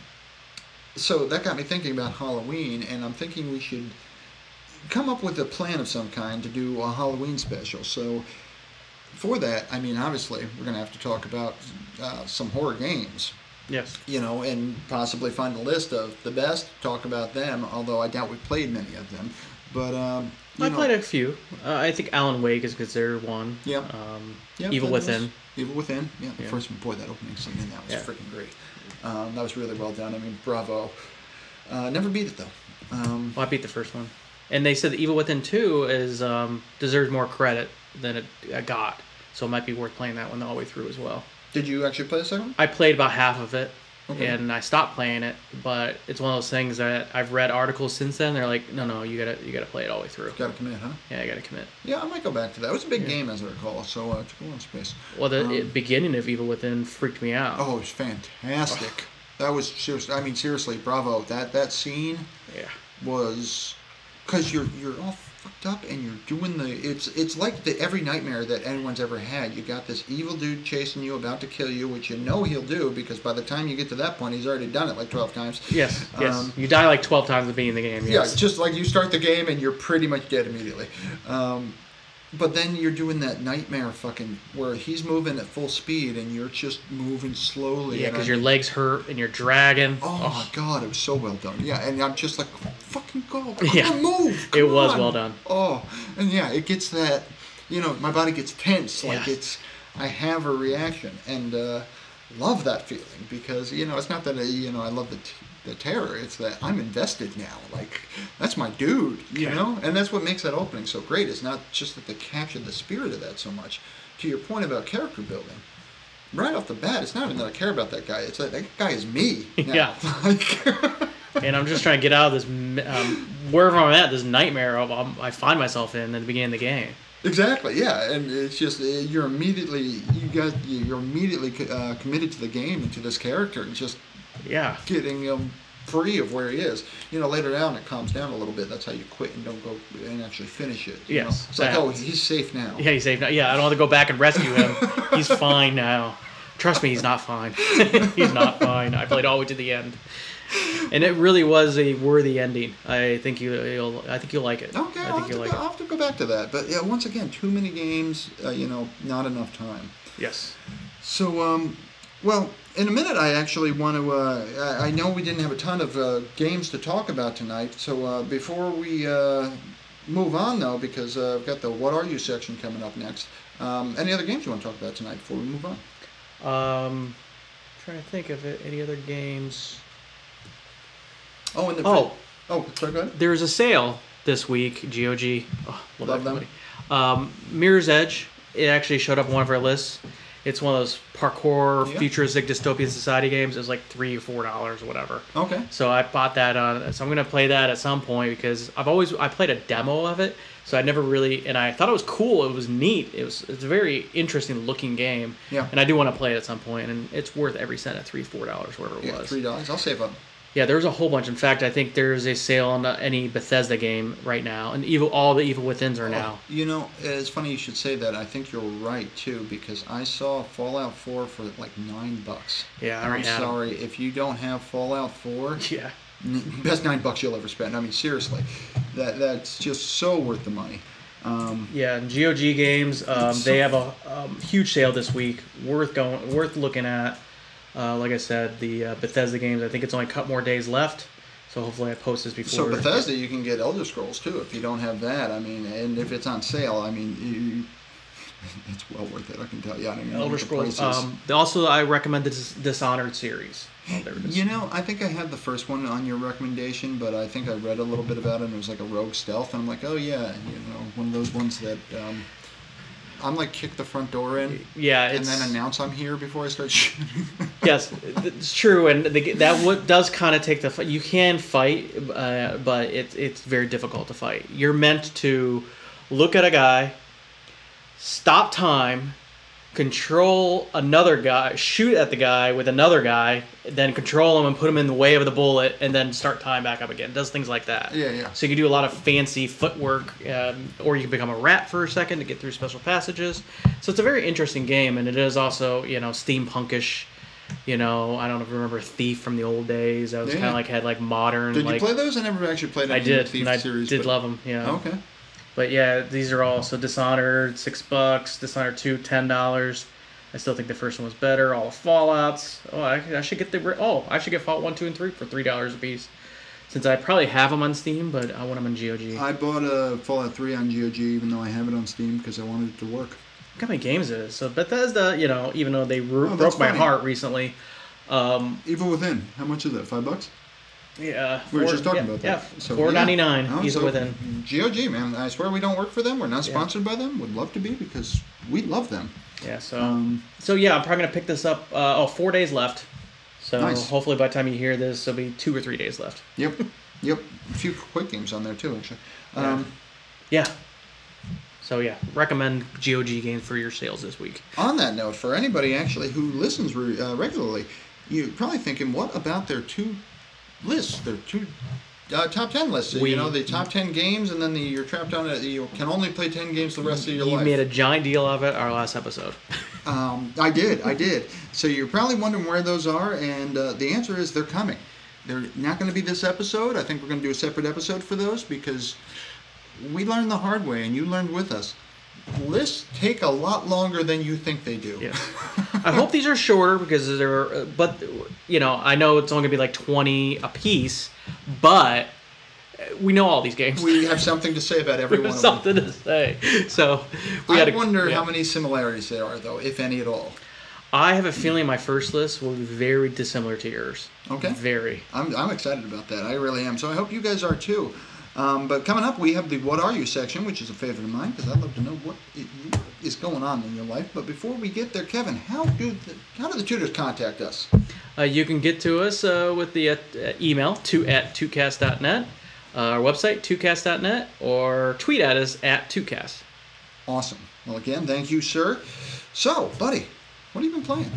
so that got me thinking about Halloween, and I'm thinking we should come up with a plan of some kind to do a Halloween special. So for that, I mean, obviously, we're going to have to talk about uh, some horror games, Yes. you know, and possibly find a list of the best, talk about them, although I doubt we've played many of them. But, um, you I know, played a few. Uh, I think Alan Wake is considered one. Yeah. Um, yeah, Evil was- Within. Evil Within, yeah. The Yeah. first one, boy, that opening scene in that was Yeah. freaking great. Um, that was really well done. I mean, bravo. Uh, never beat it, though. Um, Well, I beat the first one, and they said the Evil Within Two is um, deserves more credit than it, it got, so it might be worth playing that one all the way through as well. did you actually play the second one? I played about half of it, Okay. and I stopped playing it. But it's one of those things that I've read articles since then. They're like, no, no, you gotta you gotta play it all the way through. Got to commit, huh? Yeah, I gotta commit. Yeah, I might go back to that. It was a big Yeah. game, as I recall. So uh, it took a of space. Well, the Um, beginning of Evil Within freaked me out. Oh, it was fantastic. That was seriously. I mean, seriously, bravo. That that scene Yeah. was because you're you're all up and you're doing the. It's it's like the every nightmare that anyone's ever had. You got this evil dude chasing you, about to kill you, which you know he'll do because by the time you get to that point, he's already done it like twelve times. Yes. Yes. Um, you die like twelve times at the beginning of the game. Yeah, Yes. just like you start the game and you're pretty much dead immediately. Um, but then you're doing that nightmare fucking where he's moving at full speed and you're just moving slowly. yeah, because your legs hurt and you're dragging. Oh, my god, it was so well done. Yeah, and I'm just like, fucking go, come (laughs) Yeah. on, move. It was on." well done. Oh, and yeah, it gets that, you know, my body gets tense, like Yeah. it's, I have a reaction, and uh, love that feeling because you know it's not that I, you know I love the t- the terror, it's that I'm invested now. Like that's my dude, you Okay. know, and that's what makes that opening so great. It's not just that they captured the spirit of that so much. To your point about character building, right off the bat, it's not even that I care about that guy. It's that that guy is me. (laughs) Now. Yeah. (laughs) Like, (laughs) and I'm just trying to get out of this um, wherever I'm at, this nightmare of, um, I find myself in at the beginning of the game. Exactly, yeah, and it's just uh, you're immediately you got you're immediately uh, committed to the game and to this character, and just Yeah. getting him free of where he is. You know, later down it calms down a little bit. That's how you quit and don't go and actually finish it. you know? Yes, it's like oh, he's safe now. Yeah, he's safe now. Yeah, I don't have to go back and rescue him. he's (laughs) fine now. Trust me, he's not fine. (laughs) he's not fine. I played all the way to the end, and it really was a worthy ending. I think you, you'll. I think you'll like it. Okay, I I'll think have, to you'll go, like I'll have to go back to that. But yeah, once again, too many games. Uh, you know, not enough time. Yes. So, um, well, in a minute, I actually want to. Uh, I I know we didn't have a ton of uh, games to talk about tonight. So uh, before we uh, move on, though, because uh, I've got the "What Are You" section coming up next. Um, any other games you want to talk about tonight before we move on? Um, trying to think of it. Any other games? Oh, and the Oh, oh, sorry, go ahead. there's a sale this week. GOG. Oh, Love that them. Um, Mirror's Edge. It actually showed up on one of our lists. It's one of those parkour, Yeah. futuristic dystopian society games. It's like three or four dollars or whatever. Okay. So I bought that on. So I'm gonna play that at some point because I've always I played a demo of it. So I never really and I thought it was cool. It was neat. It was it's a very interesting looking game. Yeah. And I do want to play it at some point, and it's worth every cent at three four dollars whatever it Yeah, was. three dollars. I'll save up. Yeah, there's a whole bunch. In fact, I think there's a sale on any Bethesda game right now, and evil all the Evil Within's are now. Oh, you know, it's funny you should say that. I think you're right too because I saw Fallout 4 for like nine bucks. Yeah, I'm already had 'em. sorry if you don't have Fallout 4. (laughs) Yeah. Best nine bucks you'll ever spend. I mean, seriously, that that's just so worth the money. Um, Yeah, and GOG games, um, It's they have a um, huge sale this week. Worth going, worth looking at. Uh, like I said, the uh, Bethesda games. I think it's only a couple more days left, so hopefully I post this before. so Bethesda, you can get Elder Scrolls too if you don't have that. I mean, and if it's on sale, I mean, you, (laughs) it's well worth it. I can tell you. I don't know Elder Scrolls. Um, also, I recommend the Dis- Dishonored series. Oh, there it is. You know, I think I had the first one on your recommendation, but I think I read a little bit about it, and it was like a rogue stealth, and I'm like, oh yeah, you know, one of those ones that um, I'm like kick the front door in, yeah, and then announce I'm here before I start shooting. (laughs) yes, it's true, and the, that what does kind of take the fight. You can fight, uh, but it's it's very difficult to fight. You're meant to look at a guy, stop time, control another guy, shoot at the guy with another guy, then control him and put him in the way of the bullet, and then start time back up again. Does things like that. yeah, yeah. So you can do a lot of fancy footwork, um, or you can become a rat for a second to get through special passages. So it's a very interesting game, and it is also you know steampunkish. You know, I don't know if you remember Thief from the old days. I was Yeah. kind of like had like modern. Did like, you play those? I never actually played I any of the did. Thief I series. did but- love them. Yeah. Okay. But yeah, these are all so Dishonored six bucks, Dishonored two ten dollars. I still think the first one was better. All the Fallout's. Oh, I, I should get the oh I should get Fallout one, two, and three for three dollars a piece. Since I probably have them on Steam, but I want them on GOG. I bought a Fallout 3 on GOG, even though I have it on Steam because I wanted it to work. Look how many games it is. So Bethesda, you know, even though they ru- Oh, broke my funny. heart recently, um, Evil Within. How much is that? Five bucks? Yeah, We were four- just talking yeah, about yeah, that. So, four ninety nine. Evil so Within. GOG, man. I swear we don't work for them. We're not Yeah. sponsored by them. Would love to be because we love them. Yeah, so Um, so yeah, I'm probably gonna pick this up. Uh, oh, four days left. So Nice. hopefully by the time you hear this, there'll be two or three days left. Yep. Yep. A few quick games on there too, actually. Um, Yeah. So yeah, recommend GOG games for your sales this week. on that note, for anybody actually who listens re- uh, regularly, you're probably thinking, what about their two lists? Their two uh, top ten lists. We- you know, the top ten games, and then the, you're trapped on it. You can only play ten games the rest of your life. You life. made a giant deal of it our last episode. (laughs) Um, I did, I did. So you're probably wondering where those are, and uh, the answer is they're coming. They're not going to be this episode. I think we're going to do a separate episode for those because we learned the hard way, and you learned with us. Lists take a lot longer than you think they do. Yeah. (laughs) I hope these are shorter because they're, uh, but you know, I know it's only gonna be like twenty a piece, but uh, we know all these games. we have something to say about (laughs) every one of them. something to say. So we I gotta wonder yeah. how many similarities there are, though, if any at all. I have a feeling my first list will be very dissimilar to yours. Okay. Very. I'm, I'm excited about that. I really am. So I hope you guys are too. Um, but coming up, we have the What Are You section, which is a favorite of mine because I'd love to know what is going on in your life. But before we get there, Kevin, how do the, how do the tooters contact us? Uh, you can get to us uh, with the uh, email to at tootcast.net, uh, our website tootcast.net, or tweet at us at tootcast. Awesome. Well, again, thank you, sir. So, buddy, what have you been playing?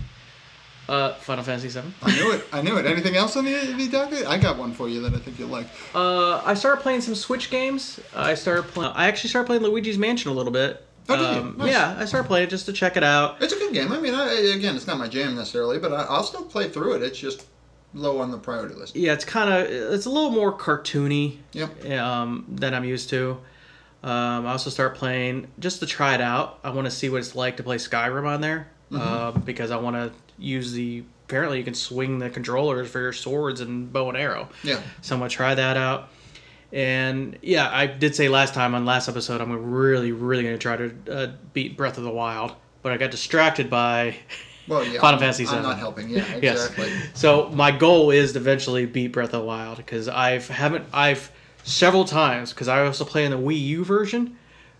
Uh, Final Fantasy VII. I knew it. I knew it. Anything else on the, the docket? I got one for you that I think you'll like. Uh, I started playing some Switch games. I started playing. I actually started playing Luigi's Mansion a little bit. Oh, did you? Nice. Yeah, I started playing it just to check it out. It's a good game. I mean, I, again, it's not my jam necessarily, but I, I'll still play through it. It's just low on the priority list. Yeah, it's kind of it's a little more cartoony Yep. um, than I'm used to. Um, I also start playing just to try it out. I want to see what it's like to play Skyrim on there um, because I want to use the. Apparently, you can swing the controllers for your swords and bow and arrow. Yeah. So I'm gonna try that out. And yeah, I did say last time on last episode I'm really, really gonna try to uh, beat Breath of the Wild, but I got distracted by (laughs) Well, yeah. Final I'm, Fantasy I'm not helping. Yeah, (laughs) Yes. So my goal is to eventually beat Breath of the Wild because I've haven't I've several times because I also play in the Wii U version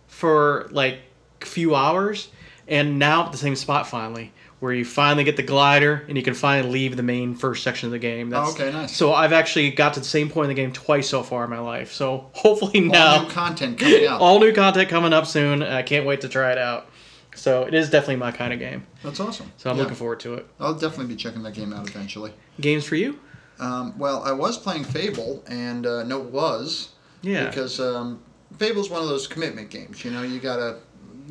for like a few hours, and now I'm at the same spot finally where you finally get the glider and you can finally leave the main first section of the game. That's, Oh, okay, nice. So I've actually got to the same point in the game twice so far in my life. So (laughs) hopefully All now new content coming out. (laughs) all new content coming up soon. I can't wait to try it out. So it is definitely my kind of game. That's awesome. So I'm Yeah. looking forward to it. I'll definitely be checking that game out eventually. Games for you? Um, well, I was playing Fable, and uh, no, it was Yeah. because um, Fable's one of those commitment games. You know, you gotta,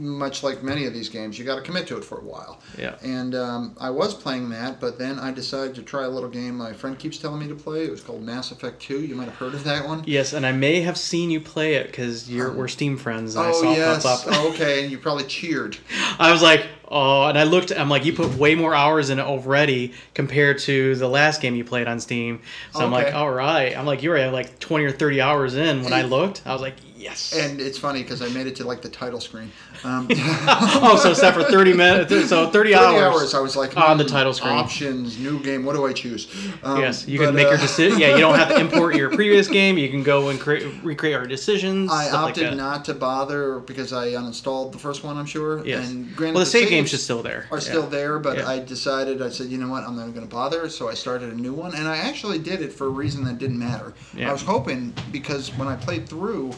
much like many of these games, you gotta commit to it for a while. Yeah. And um, I was playing that, but then I decided to try a little game my friend keeps telling me to play. It was called Mass Effect 2. You might have heard of that one. Yes, and I may have seen you play it because you're we're Steam friends. And I Oh saw yes. pop up. Oh, okay, and you probably cheered. (laughs) I was like, oh, and I looked. I'm like, you put way more hours in it already compared to the last game you played on Steam. So I'm like, all right. I'm like, you were at like 20 or 30 hours in when I (laughs) looked. I was like, yes. And it's funny because I made it to like the title screen. Um, (laughs) (laughs) oh, so set for 30 minutes. So 30, 30 hours. hours. I was like on the hmm, title screen. Options, new game. What do I choose? Um, Yes, you but, can make your uh, decision. Yeah, you don't have to (laughs) import your previous game. You can go and create, recreate our decisions. I stuff like opted not to bother because I uninstalled the first one. I'm sure. Yes. And granted, well, the save game's just still there. are Yeah. still there, but Yeah. I decided I said, you know what, I'm not going to bother. So I started a new one, and I actually did it for a reason that didn't matter. Yeah. I was hoping because when I played through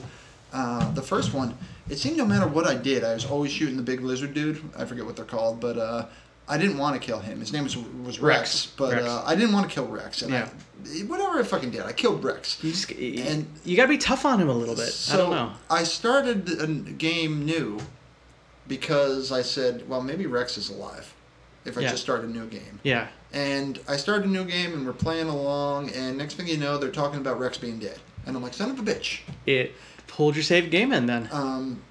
uh, the first one, it seemed no matter what I did, I was always shooting the big lizard dude. I forget what they're called, but. Uh, I didn't want to kill him. His name was, was Wrex, Wrex. but Wrex. Uh, I didn't want to kill Wrex. And Yeah. I, whatever I fucking did, I killed Wrex. You just And- and you got to be tough on him a little bit. So I don't know. I started a game new because I said, well, maybe Wrex is alive if I Yeah. just start a new game. Yeah. And I started a new game and we're playing along, and next thing you know, they're talking about Wrex being dead. And I'm like, son of a bitch. It pulled your save game in then. Um,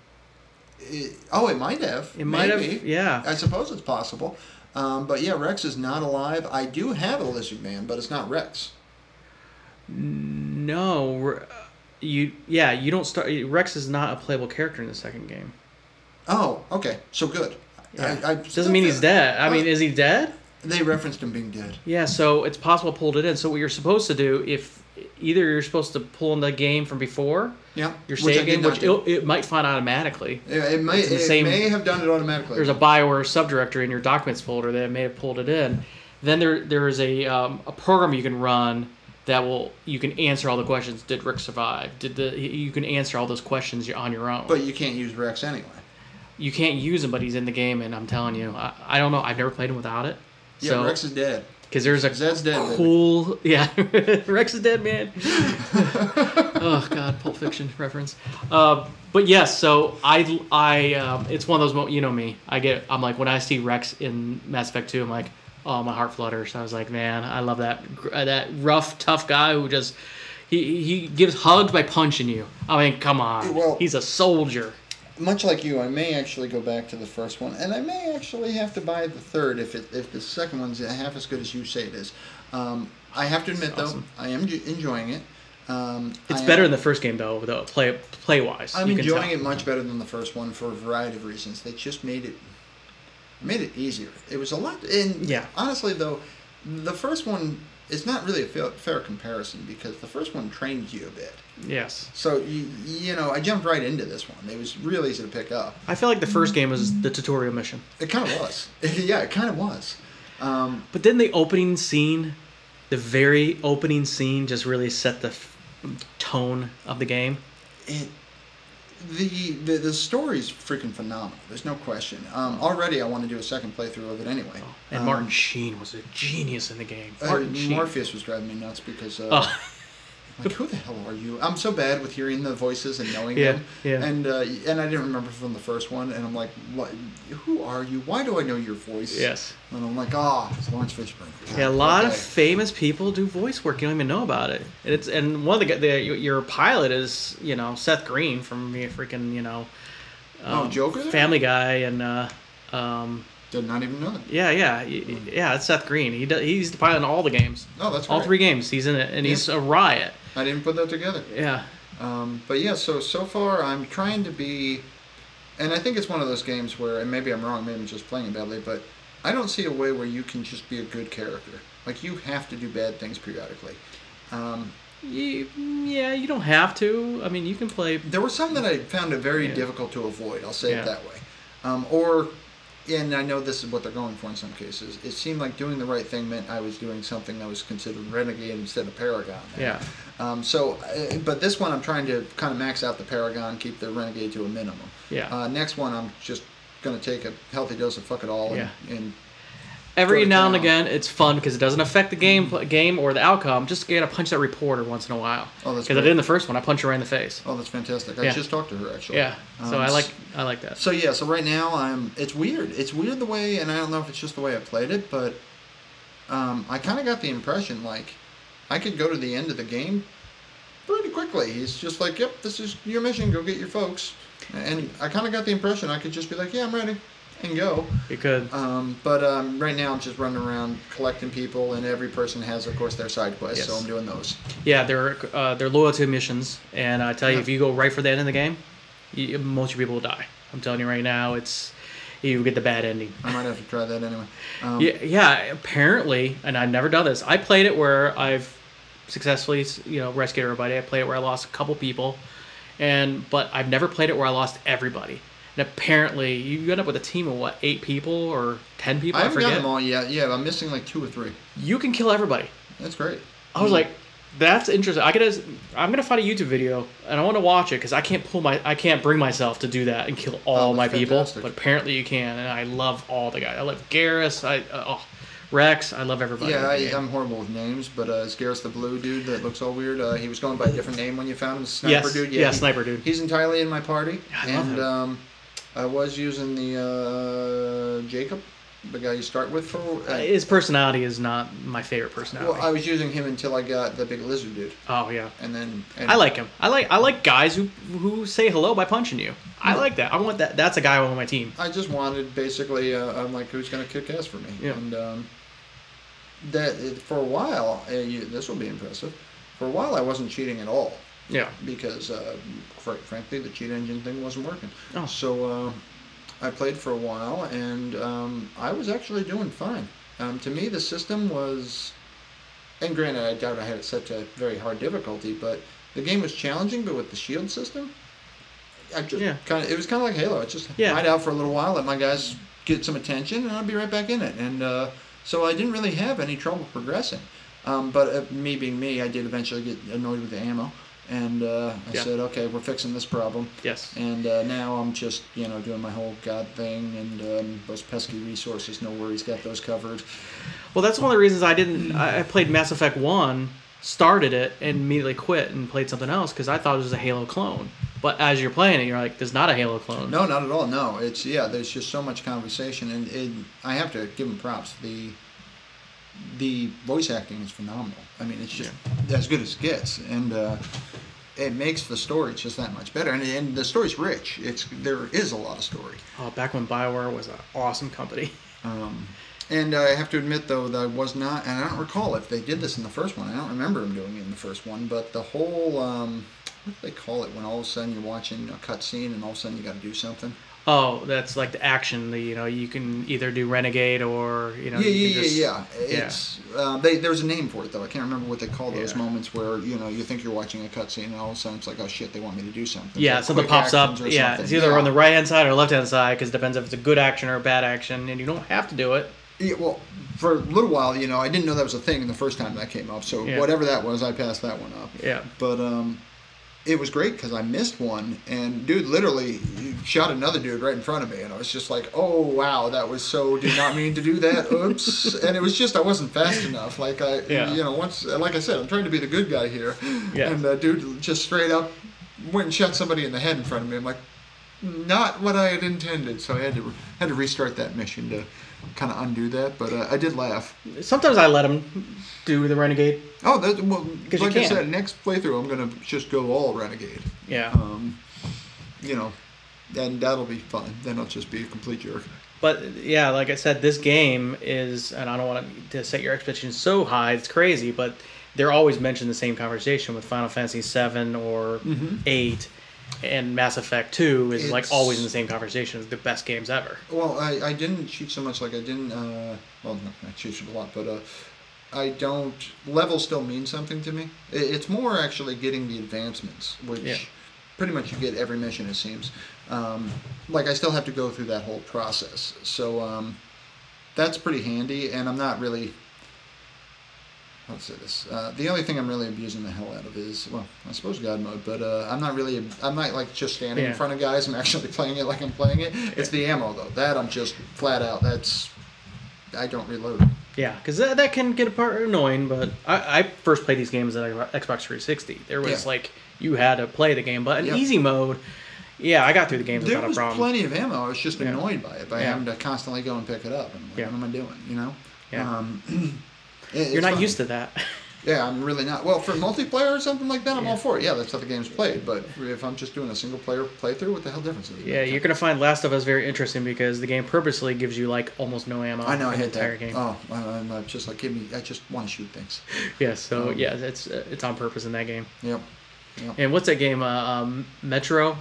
it, oh, it might have. It might Maybe. have. Yeah. I suppose it's possible. Um, but yeah, Wrex is not alive. I do have a lizard man, but it's not Wrex. No. You yeah. You don't start. Wrex is not a playable character in the second game. Oh, okay. So good. Yeah. I, I Doesn't mean he's dead. I mean, is he dead? They referenced him being dead. Yeah. So it's possible pulled it in. So what you're supposed to do if either you're supposed to pull in the game from before Yeah. your save game, which it, it might find automatically. Yeah, it may It's it same- may have done it automatically. There's a Bioware subdirectory in your documents folder that may have pulled it in. Then there there is a um, a program you can run that will you can answer all the questions. Did Rick survive? Did the you can answer all those questions on your own. But you can't use Wrex anyway. you can't use him, but he's in the game, and I'm telling you, I, I don't know. I've never played him without it. Yeah, So Wrex is dead. Because there's a Zed's dead. baby. cool yeah (laughs) Wrex is dead man. (laughs) oh God, Pulp Fiction reference. Uh, but yes, so I I um, it's one of those mo- you know me. I get I'm like when I see Wrex in Mass Effect 2, I'm like oh my heart flutters. I was like man, I love that uh, that rough tough guy who just. He, he gives hugs by punching you. I mean, come on. Well- He's a soldier. Much like you, I may actually go back to the first one, and I may actually have to buy the third if it, if the second one's half as good as you say it is. Um, I have to admit Awesome. though, I am enjoying it. Um, It's I better am- than the first game though, though play play wise. I'm enjoying it much better than the first one for a variety of reasons. They just made it made it easier. It was a lot. And Yeah. honestly, though, the first one is not really a fair, fair comparison because the first one trained you a bit. Yes, So you, you know, I jumped right into this one. It was real easy to pick up. I feel like the first game was the tutorial mission, It kind of was. (laughs) yeah, it kind of was. Um, but then the opening scene, the very opening scene, just really set the f- tone of the game. it the, the the story's freaking phenomenal. There's no question. Um, already, I want to do a second playthrough of it anyway. And Um, Martin Sheen was a genius in the game. uh, Martin Sheen. Morpheus was driving me nuts because uh, Oh, like who the hell are you? I'm so bad with hearing the voices and knowing Yeah, them. yeah. And uh, and I didn't remember from the first one, and I'm like, what? Who are you? Why do I know your voice? yes. And I'm like, ah, it's Laurence Fishburne. Yeah, a lot of famous people do voice work. You don't even know about it. And it's and one of the, the your pilot is you know Seth Green from the freaking you know. Oh, Joker? Family Guy and uh, um, Did not even know that. yeah, yeah, yeah. It's Seth Green. He does, he's the pilot in all the games. Oh, that's All great. three games he's in it, and he's a riot. I didn't put that together. Yeah, Um, but yeah, so so far I'm trying to be, and I think it's one of those games where, and maybe I'm wrong, maybe I'm just playing it badly, but I don't see a way where you can just be a good character. Like you have to do bad things periodically. Um, you, yeah. You don't have to. I mean, you can play. there were some that I found it very Yeah. difficult to avoid. I'll say Yeah. it that way. Um, or, and I know this is what they're going for in some cases. It seemed like doing the right thing meant I was doing something that was considered renegade instead of paragon. Yeah, Um, so, uh, but this one I'm trying to kind of max out the Paragon, keep the Renegade to a minimum. yeah. Uh, next one I'm just gonna take a healthy dose of fuck it all. And, Yeah. and Every now and again, it's fun because it doesn't affect the game game or the outcome. Just get to punch that reporter once in a while. Oh, that's Because I did in the first one. I punched her right in the face. oh, that's fantastic. I Yeah. just talked to her actually. Yeah. So Um, I like I like that. So yeah, so right now I'm. It's weird. It's weird the way, and I don't know if it's just the way I played it, but um, I kind of got the impression like I could go to the end of the game pretty quickly. He's just like, "Yep, this is your mission. Go get your folks." And I kind of got the impression I could just be like, "Yeah, I'm ready," and go. You could. Um, but um, right now I'm just running around collecting people, and every person has, of course, their side quests. So I'm doing those. Yeah, they're uh, they're loyal to missions, and I tell you, if you go right for the end of the game, you, most of your people will die. I'm telling you right now, it's you get the bad ending. I might have to try that anyway. Um, Yeah, yeah. Apparently, and I've never done this. I played it where I've successfully, you know, rescued everybody. I played it where I lost a couple people, and but I've never played it where I lost everybody. And apparently, you end up with a team of what, eight people or ten people? I haven't forget. them all yet. Yeah, I'm missing like two or three. You can kill everybody. That's great. I was like, that's interesting. I gotta, I'm gonna find a YouTube video and I want to watch it because I can't pull my, I can't bring myself to do that and kill all Oh, my that's people. But apparently you can, and I love all the guys. I love Garrus. I, uh, oh, Wrex. I love everybody. Yeah, I, I'm horrible with names, but uh, it's Garrus the blue dude that looks all weird. Uh, he was going by a different name when you found him. Sniper Yes, dude. yeah, he- Sniper dude. He's entirely in my party, I and um, I was using the uh, Jacob, the guy you start with for. Uh, Uh, His personality is not my favorite personality. well, I was using him until I got the big lizard dude, oh yeah. and then. And I like him. I like I like guys who who say hello by punching you. I like that. I want that. That's a guy I want on my team. I just wanted basically. Uh, I'm like, who's gonna kick ass for me? Yeah. And um, that it, for a while, uh, you, this will be impressive. For a while, I wasn't cheating at all Yeah. because, uh, fr- frankly, the cheat engine thing wasn't working. Oh. So uh, I played for a while, and um, I was actually doing fine. Um, to me, the system was, and granted, I doubt I had it set to very hard difficulty, but the game was challenging. But with the shield system, I just Yeah. kind of it was kind of like Halo. I just Yeah. hide out for a little while, let my guys get some attention, and I'll be right back in it. And uh, so I didn't really have any trouble progressing. Um, but uh, me being me, I did eventually get annoyed with the ammo, and uh, I Yeah. said, okay, we're fixing this problem. Yes. And uh, now I'm just, you know, doing my whole God thing, and um, those pesky resources, no worries, got those covered. Well, that's one of the reasons I didn't. I played Mass Effect One, started it, and immediately quit and played something else because I thought it was a Halo clone. But as you're playing it, you're like, "There's not a Halo clone." No, not at all. No, it's yeah. There's just so much conversation, and it, I have to give them props. The the voice acting is phenomenal. I mean, it's just as good as it gets, and uh, it makes the story just that much better. And, and the story's rich. It's there is a lot of story. Oh, back when Bioware was an awesome company. (laughs) Um, and I have to admit, though, that I was not, and I don't recall if they did this in the first one. I don't remember them doing it in the first one, but the whole, um, what do they call it when all of a sudden you're watching a cutscene and all of a sudden you got to do something? Oh, that's like the action. The you know you can either do Renegade or you know yeah, you yeah, just, yeah, yeah. It's uh, they, there's a name for it though. I can't remember what they call those Yeah. moments where you know you think you're watching a cutscene and all of a sudden it's like, oh shit, they want me to do something. Yeah, Like something pops up. Yeah, something. it's either Yeah. on the right hand side or left hand side because it depends if it's a good action or a bad action, and you don't have to do it. Yeah, well, for a little while, you know, I didn't know that was a thing the first time that came up. So whatever that was, I passed that one up. Yeah. But um, it was great because I missed one, and dude literally shot another dude right in front of me, and I was just like, "Oh wow, that was so did not mean to do that. Oops!" (laughs) and it was just I wasn't fast enough. Like I, Yeah. you know, once like I said, I'm trying to be the good guy here, Yeah. and uh, dude just straight up went and shot somebody in the head in front of me. I'm like, not what I had intended, so I had to had to restart that mission to kind of undo that. But uh, I did laugh. Sometimes I let them do the Renegade. Oh, that, well, like I said, next playthrough I'm gonna just go all renegade. Yeah. Um, you know, and that'll be fun. Then I'll just be a complete jerk. But yeah, like I said, this game is, and I don't want to set your expectations so high. It's crazy, but they're always mentioned the same conversation with Final Fantasy VII or eight, and Mass Effect Two is like always in the same conversation as the best games ever. Well, I, I didn't cheat so much. Like I didn't. Uh, well, I cheated a lot, but uh, I don't. Level still means something to me. It, it's more actually getting the advancements, which Yeah. pretty much you get every mission. It seems. Um, like I still have to go through that whole process, so um, that's pretty handy. And I'm not really. To say this? Uh, the only thing I'm really abusing the hell out of is, well, I suppose God mode, but uh, I'm not really, I'm not like just standing in front of guys. I'm actually (laughs) playing it like I'm playing it. It's the ammo though. That I'm just flat out. That's, I don't reload. Yeah, because that, that can get a part annoying. But I, I first played these games at Xbox 360. There was Yeah. like you had to play the game, but in Yep. easy mode, yeah, I got through the games There without a problem. There was plenty of ammo. I was just Yeah. annoyed by it, by Yeah. having to constantly go and pick it up. And like, Yeah. what am I doing? You know? Yeah. Um, (clears throat) it- You're not fun. used to that. (laughs) Yeah, I'm really not. Well, for multiplayer or something like that, I'm Yeah. all for it. Yeah, that's how the game's played. But if I'm just doing a single player playthrough, what the hell difference is it? Yeah, you're gonna find Last of Us very interesting because the game purposely gives you like almost no ammo. I know. I hate entire that. game. Oh, I'm uh, just like give me. I just want to shoot things. (laughs) Yeah, so Um, yeah, it's uh, it's on purpose in that game. Yep. Yep. And what's that game? Uh, um, Metro.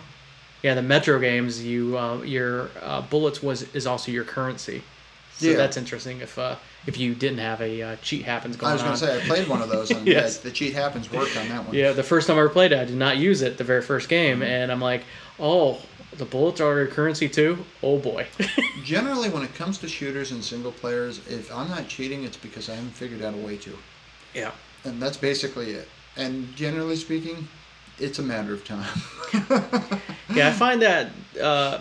Yeah, the Metro games. You uh, your uh, bullets was is also your currency. So Yeah. that's interesting. If uh, if you didn't have a uh, cheat happens going I was going to say I played one of those. (laughs) And Yes. yeah, the cheat happens worked on that one. Yeah, the first time I ever played it, I did not use it the very first game, Mm-hmm. and I'm like, oh, the bullets are currency too. Oh boy. (laughs) Generally, when it comes to shooters and single players, if I'm not cheating, it's because I haven't figured out a way to, yeah. and that's basically it. And generally speaking, it's a matter of time. (laughs) Yeah, I find that uh,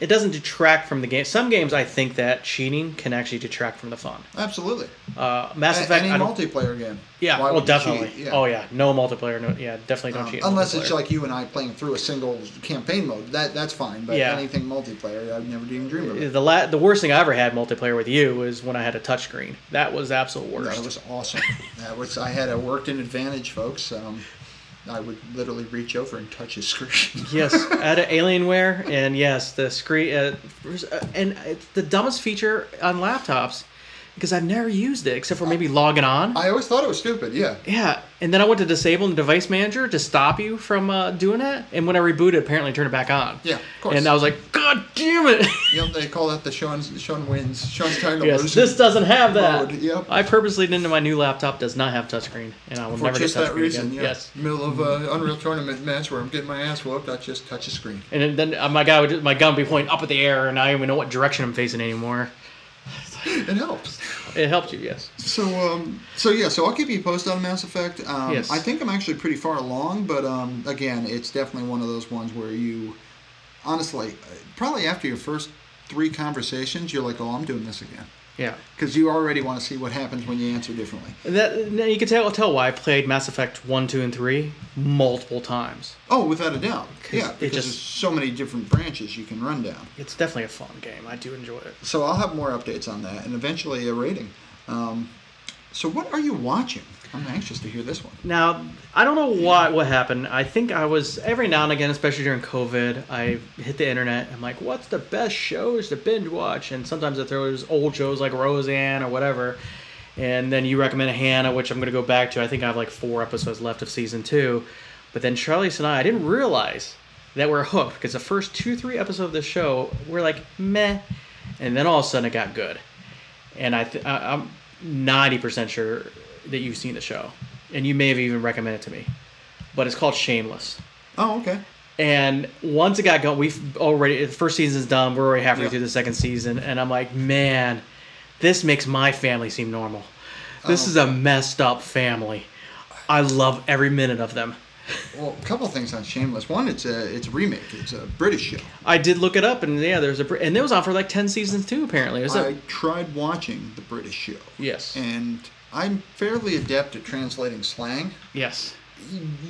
it doesn't detract from the game. Some games I think that cheating can actually detract from the fun. Absolutely. Uh, Mass A- Effect. Any multiplayer game. yeah, Why well, definitely. Yeah. Oh yeah, no multiplayer. No, yeah, definitely don't Um, cheat. unless it's like you and I playing through a single campaign mode, that that's fine. But Yeah. anything multiplayer, I've never even dreamed of it. the la- the worst thing I ever had multiplayer with you was when I had a touchscreen. That was absolute worst. That was awesome. that was I had a worked-in advantage, folks. Um, I would literally reach over and touch his screen. (laughs) yes, at Alienware, and yes, the screen, uh, uh, and it's the dumbest feature on laptops because I've never used it except for maybe logging on. I always thought it was stupid. Yeah. Yeah, and then I went to disable the device manager to stop you from uh, doing that, and when I rebooted, apparently turned it back on. Yeah, of course. And I was like, God damn it! (laughs) Know, they call that the Sean Sean wins. Sean's trying to yes, lose. this doesn't have that. Mode, yep. I purposely didn't. My new laptop does not have touchscreen, and I will For never just get that touchscreen reason, again. yeah. Yes. Middle of uh, Unreal Tournament match where I'm getting my ass whooped, I just touch a screen. And then, then uh, my guy would my gun would be pointing up at the air, and I don't even know what direction I'm facing anymore. It helps. It helped you, yes. So, um, so yeah, so I'll keep you posted on Mass Effect. Um, Yes. I think I'm actually pretty far along, but um, again, it's definitely one of those ones where you, honestly, probably after your first three conversations, you're like, oh, I'm doing this again. Yeah. Because you already want to see what happens when you answer differently. That you can tell tell why I played Mass Effect one, two, and three multiple times. Oh, without a doubt. Yeah, because just- there's so many different branches you can run down. It's definitely a fun game. I do enjoy it. So I'll have more updates on that and eventually a rating. Um, so what are you watching? I'm anxious to hear this one. Now, I don't know what what happened. I think I was every now and again, especially during COVID, I hit the internet. I'm like, what's the best shows to binge watch? And sometimes I throw those old shows like Roseanne or whatever. And then you recommend Hannah, which I'm going to go back to. I think I have like four episodes left of season two. But then Charlie and I, I didn't realize that we're hooked because the first two, three episodes of the show were like meh. And then all of a sudden it got good. And I th- I, I'm 90% sure that you've seen the show. And you may have even recommended it to me. But it's called Shameless. Oh, okay. And once it got going, we've already, the first season's done. We're already halfway Yep. through the second season. And I'm like, man, this makes my family seem normal. This Oh. is a oh. messed up family. I love every minute of them. Well, a couple things on Shameless. One, it's a it's a remake. It's a British show. I did look it up, and yeah, there's a and it was on for like ten seasons too. Apparently, it was I a tried watching the British show, yes, and I'm fairly adept at translating slang. yes,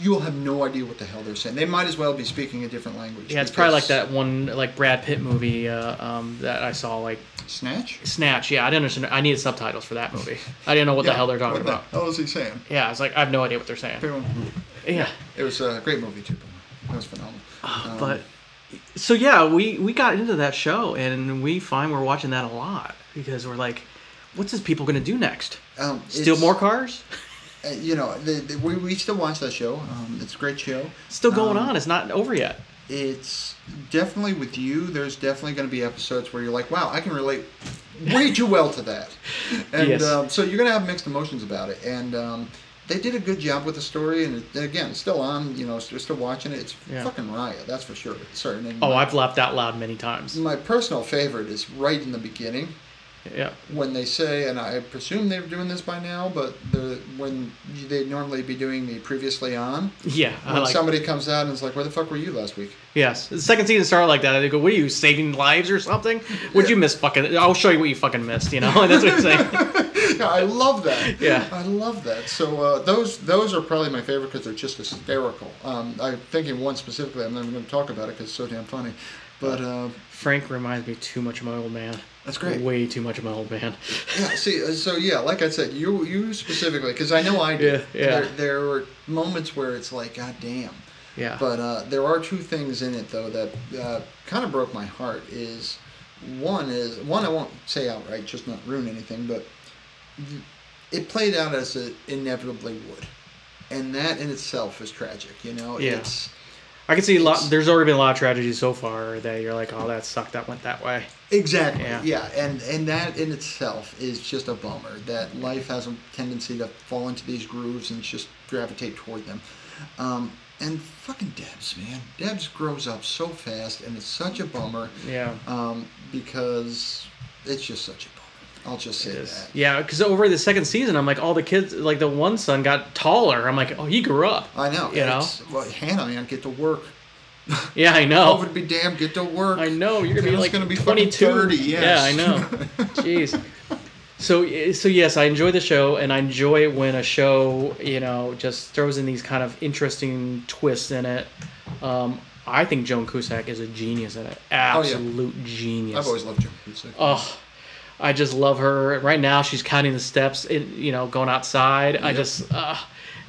You'll have no idea what the hell they're saying. They might as well be speaking a different language. yeah. It's probably like that one like Brad Pitt movie uh, um, that I saw like Snatch. Snatch. Yeah, I didn't understand. I needed subtitles for that movie. (laughs) I didn't know what the hell they're talking what about. the hell is he saying? Yeah, I was like, I have no idea what they're saying. Yeah, It was a great movie too. That was phenomenal. Um, but so yeah, we we got into that show, and we find we're watching that a lot because we're like, what's this people gonna do next? um, Steal more cars? (laughs) uh, You know, the, the, we, we still watch that show. Um, it's a great show. Still going Um, on. It's not over yet. it's definitely with you. There's definitely going to be episodes where you're like, "Wow, I can relate way too well to that," (laughs) and Yes. um, so you're going to have mixed emotions about it. And um, they did a good job with the story. And it, again, it's still on. You know, you're still watching it. It's Yeah. fucking riot, that's for sure. Certain. Oh, my, I've laughed out loud many times. my personal favorite is right in the beginning Yeah. when they say, and I presume they're doing this by now, but the when they'd normally be doing the previously on. Yeah. When like, somebody comes out and is like, "Where the fuck were you last week?" yes. The second season started like that. They go, "What are you saving lives or something? What'd you miss? Fucking? I'll show you what you fucking missed. You know." And (laughs) that's what I'm saying. (laughs) yeah, I love that. Yeah. I love that. So uh, those those are probably my favorite because they're just hysterical. Um, I'm thinking one specifically. I'm not going to talk about it because it's so damn funny. But uh, Frank reminds me too much of my old man. That's great. Way too much of my old man. yeah, see, uh, so yeah, like I said, you you specifically because I know I do. Yeah, yeah. There, there were moments where it's like, God damn. Yeah. But uh, there are two things in it though that uh, kind of broke my heart. Is one is one I won't say outright, just not ruin anything, but it played out as it inevitably would, and that in itself is tragic. You know, Yeah. it's I can see a lot. There's already been a lot of tragedies so far that you're like, oh, that sucked. That went that way. Exactly Yeah. yeah. and and that in itself is just a bummer that life has a tendency to fall into these grooves and just gravitate toward them. Um, and fucking Debs, man, Debs grows up so fast, and it's such a bummer. Yeah. um, because it's just such a bummer. I'll just say that. Yeah, because over the second season, I'm like, all the kids, like the one son got taller. I'm like, oh, he grew up. I know. You know? Well, Hannah, man, get to work. Yeah, I know. COVID be damned, get to work. I know you're gonna be like gonna be 22. 30, yes. Yeah, I know. (laughs) Jeez. So so yes, I enjoy the show, and I enjoy it when a show you know just throws in these kind of interesting twists in it. Um, I think Joan Cusack is a genius in it. Absolute genius. I've always loved Joan Cusack. Oh, I just love her. Right now, she's counting the steps. In, you know, going outside. I just, uh,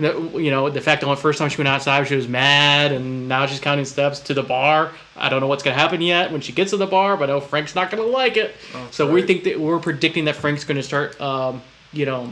you know, the fact that the first time she went outside, she was mad, and now she's counting steps to the bar. I don't know what's gonna happen yet when she gets to the bar, but I know Frank's not gonna like it. Oh, so we think that we're predicting that Frank's gonna start, um, you know.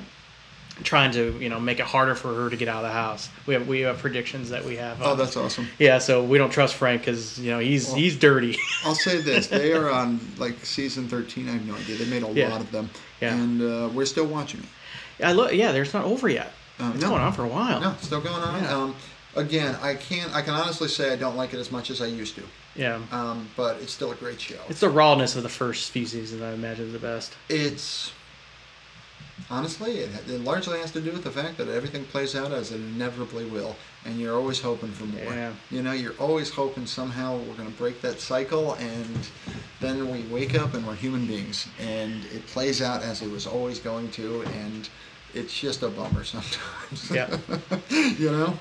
Trying to you know make it harder for her to get out of the house. We have we have predictions that we have. oh, uh, that's awesome. yeah. So we don't trust Frank because you know he's Well- he's dirty. I'll say (laughs) this: they are on like season thirteen. I have no idea. They made a Yeah. lot of them, Yeah. and uh, we're still watching it. I look. Yeah, there's not over yet. Um, It's no. going on for a while. No, still going on. Yeah. Um, again, I can't. I can honestly say I don't like it as much as I used to. Yeah. Um, but it's still a great show. It's the rawness of the first few seasons I imagine is the best. It's honestly, it, it largely has to do with the fact that everything plays out as it inevitably will, and you're always hoping for more. Yeah. You know, you're always hoping somehow we're going to break that cycle, and then we wake up and we're human beings, and it plays out as it was always going to, and it's just a bummer sometimes. Yeah. (laughs) you know.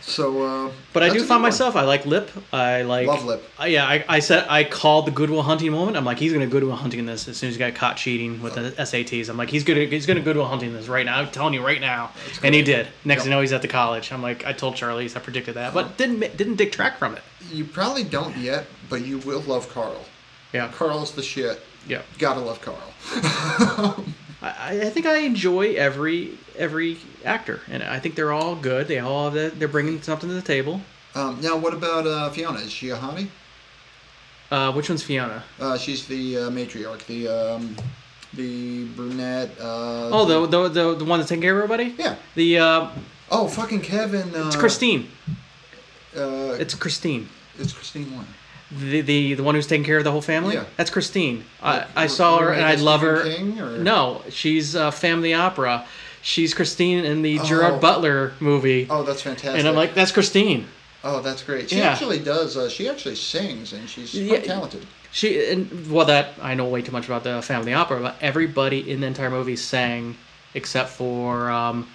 So. Uh, But I do find myself. I like Lip. I like. Love Lip. Uh, yeah, I, I said I called the Good Will Hunting moment. I'm like, he's gonna Good Will Hunting this as soon as he got caught cheating with the SATs. I'm like, he's gonna he's gonna Good Will Hunting this right now. I'm telling you right now. And he did. Next Yep. thing you know, he's at the college. I'm like, I told Charlie's. I predicted that, but didn't didn't detract from it. You probably don't yet, but you will love Carl. Yeah, Carl's the shit. yeah. Gotta love Carl. (laughs) I, I think I enjoy every every actor, and I think they're all good. They all have the, they're bringing something to the table. um, now, what about uh, Fiona? Is she a hottie? Uh, which one's Fiona? Uh, she's the uh, matriarch, the um, the brunette. Uh, Oh, the the the, the one that's taking care of everybody. yeah. The uh, Oh, fucking Kevin. Uh, it's Christine. Uh, it's Christine. it's Christine Warren. The, the the one who's taking care of the whole family. Yeah. That's Christine. I, Like, I saw her and I love her. King, No, she's uh, Family Opera. She's Christine in the Gerard Oh. Butler movie, Oh, that's fantastic. and I'm like, that's Christine. oh, that's great. She Yeah. actually does. Uh, she actually sings, and she's Yeah. quite talented. She and well, that I know way too much about the Family Opera, but everybody in the entire movie sang except for um,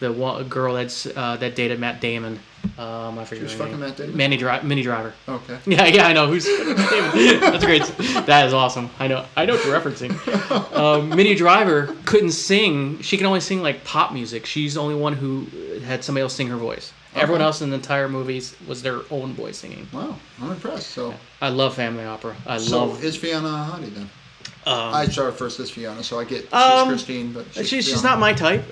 the one girl that's uh, that dated Matt Damon. Um, I forget Who's fucking name. Matt Damon? Manny Dri- Minnie Driver. Okay. (laughs) Yeah, yeah, I know who's That's great. That is awesome. I know. I know what you're referencing. (laughs) Um, Minnie Driver couldn't sing. She can only sing like pop music. She's the only one who had somebody else sing her voice. Everyone else in the entire movies was their own voice singing. Wow, I'm impressed. So, I love family opera. I so love. is Fiona hottie then? Um, I saw her first as Fiona, so I get she's Um, Christine, but she's, she's she's not my type.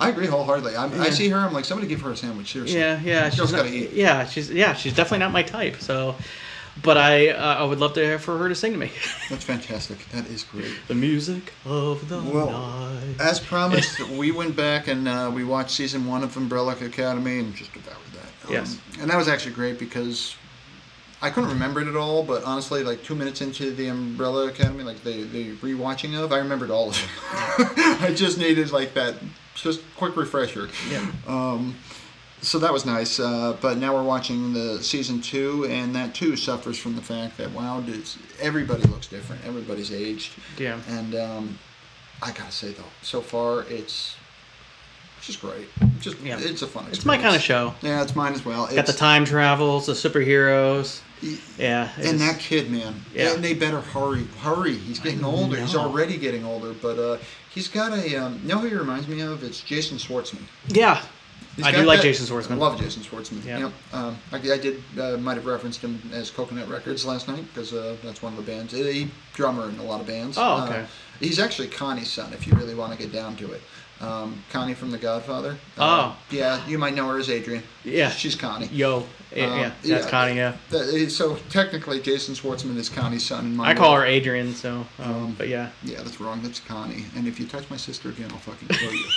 I agree wholeheartedly. I'm, I see her. I'm like, somebody give her a sandwich. Seriously. Yeah, yeah, she's not, gotta eat. yeah, she's yeah, she's definitely not my type. So, but I uh, I would love to for her to sing to me. (laughs) That's fantastic. That is great. the music of the Well, night. As promised, (laughs) we went back and uh, we watched season one of Umbrella Academy and just devoured that. Um, Yes. And that was actually great because I couldn't remember it at all, but honestly, like two minutes into the Umbrella Academy, like the, the rewatching of, I remembered all of it. (laughs) I just needed like that, just quick refresher. Yeah. Um, so that was nice. Uh, but now we're watching the season two, and that too suffers from the fact that wow, it's, everybody looks different. Everybody's aged. Yeah. And um, I gotta say though, so far it's it's just great. Just Yeah. it's a fun. Experience. It's my kind of show. Yeah, it's mine as well. Got the time travels, the superheroes. Yeah. And that kid, man. Yeah. And they better hurry, hurry. He's getting older. He's already getting older, but uh, he's got a. Um, you know who he reminds me of? It's Jason Schwartzman. Yeah. He's I do like that- Jason Schwartzman. I love Jason Schwartzman. Yeah. Yep. Um, I, I did uh, might have referenced him as Coconut Records last night because uh, that's one of the bands. He drummer in a lot of bands. Oh, okay. Uh, he's actually Connie's son, if you really want to get down to it. Um, Connie from The Godfather. Uh, Oh. Yeah, you might know her as Adrian. Yeah. She's Connie. Yo. Yeah, Um, yeah, that's yeah. Connie. Yeah. That- so technically, Jason Schwartzman is Connie's son. In my I call world. her Adrian. So, um, Um, but yeah. Yeah, that's wrong. That's Connie. And if you touch my sister again, I'll fucking kill you. (laughs)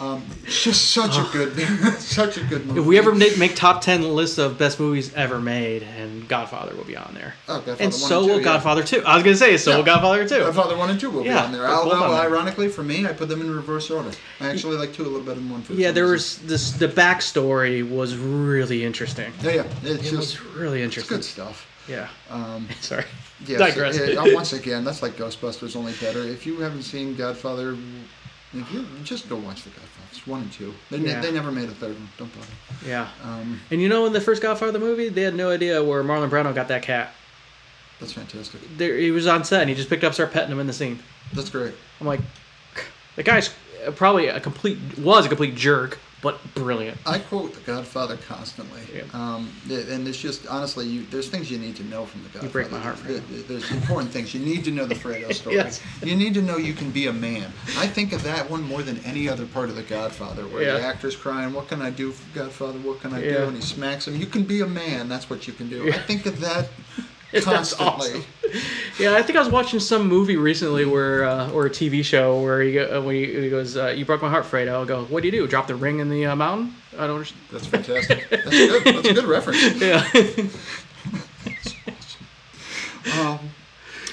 Um, it's just such a good, (laughs) such a good movie. If we ever make, top ten lists of best movies ever made, and Godfather will be on there. oh, Godfather and one so two, will yeah. Godfather two. I was gonna say so Yeah. will Godfather two. Godfather one and two will be Yeah, on there. Although, on there. ironically, for me, I put them in reverse order. I actually like two a little better than one. For Yeah, there reason. was this. The backstory was really interesting. Yeah, yeah. It's It just was really interesting. good stuff. Yeah. Um, (laughs) Sorry. Digress. it- it- uh, once again, that's like Ghostbusters, only better. If you haven't seen Godfather, you just go watch the Godfathers one and two. They, ne- they never made a third one. Don't bother. Yeah. Um, And you know, in the first Godfather movie, they had no idea where Marlon Brando got that cat. that's fantastic. There, he was on set, and he just picked up, started petting him in the scene. That's great. I'm like, the guy's probably a complete was a complete jerk, but brilliant. I quote The Godfather constantly, Yeah. um, and it's just honestly, you, there's things you need to know from The Godfather. You break my heart for Th- th- There's important things you need to know the Fredo (laughs) story. Yes. You need to know you can be a man. I think of that one more than any other part of The Godfather, where the actor's crying, "What can I do, Godfather? What can I do?" And he smacks him. You can be a man. That's what you can do. Yeah. I think of that constantly. awesome. Yeah, I think I was watching some movie recently where, uh, or a TV show where he, go, uh, when he, he goes, uh, "You broke my heart, Fredo." I'll go, "What do you do? Drop the ring in the uh, mountain?" I don't understand. That's fantastic. That's good. That's a good reference. (laughs) Yeah. (laughs) Um,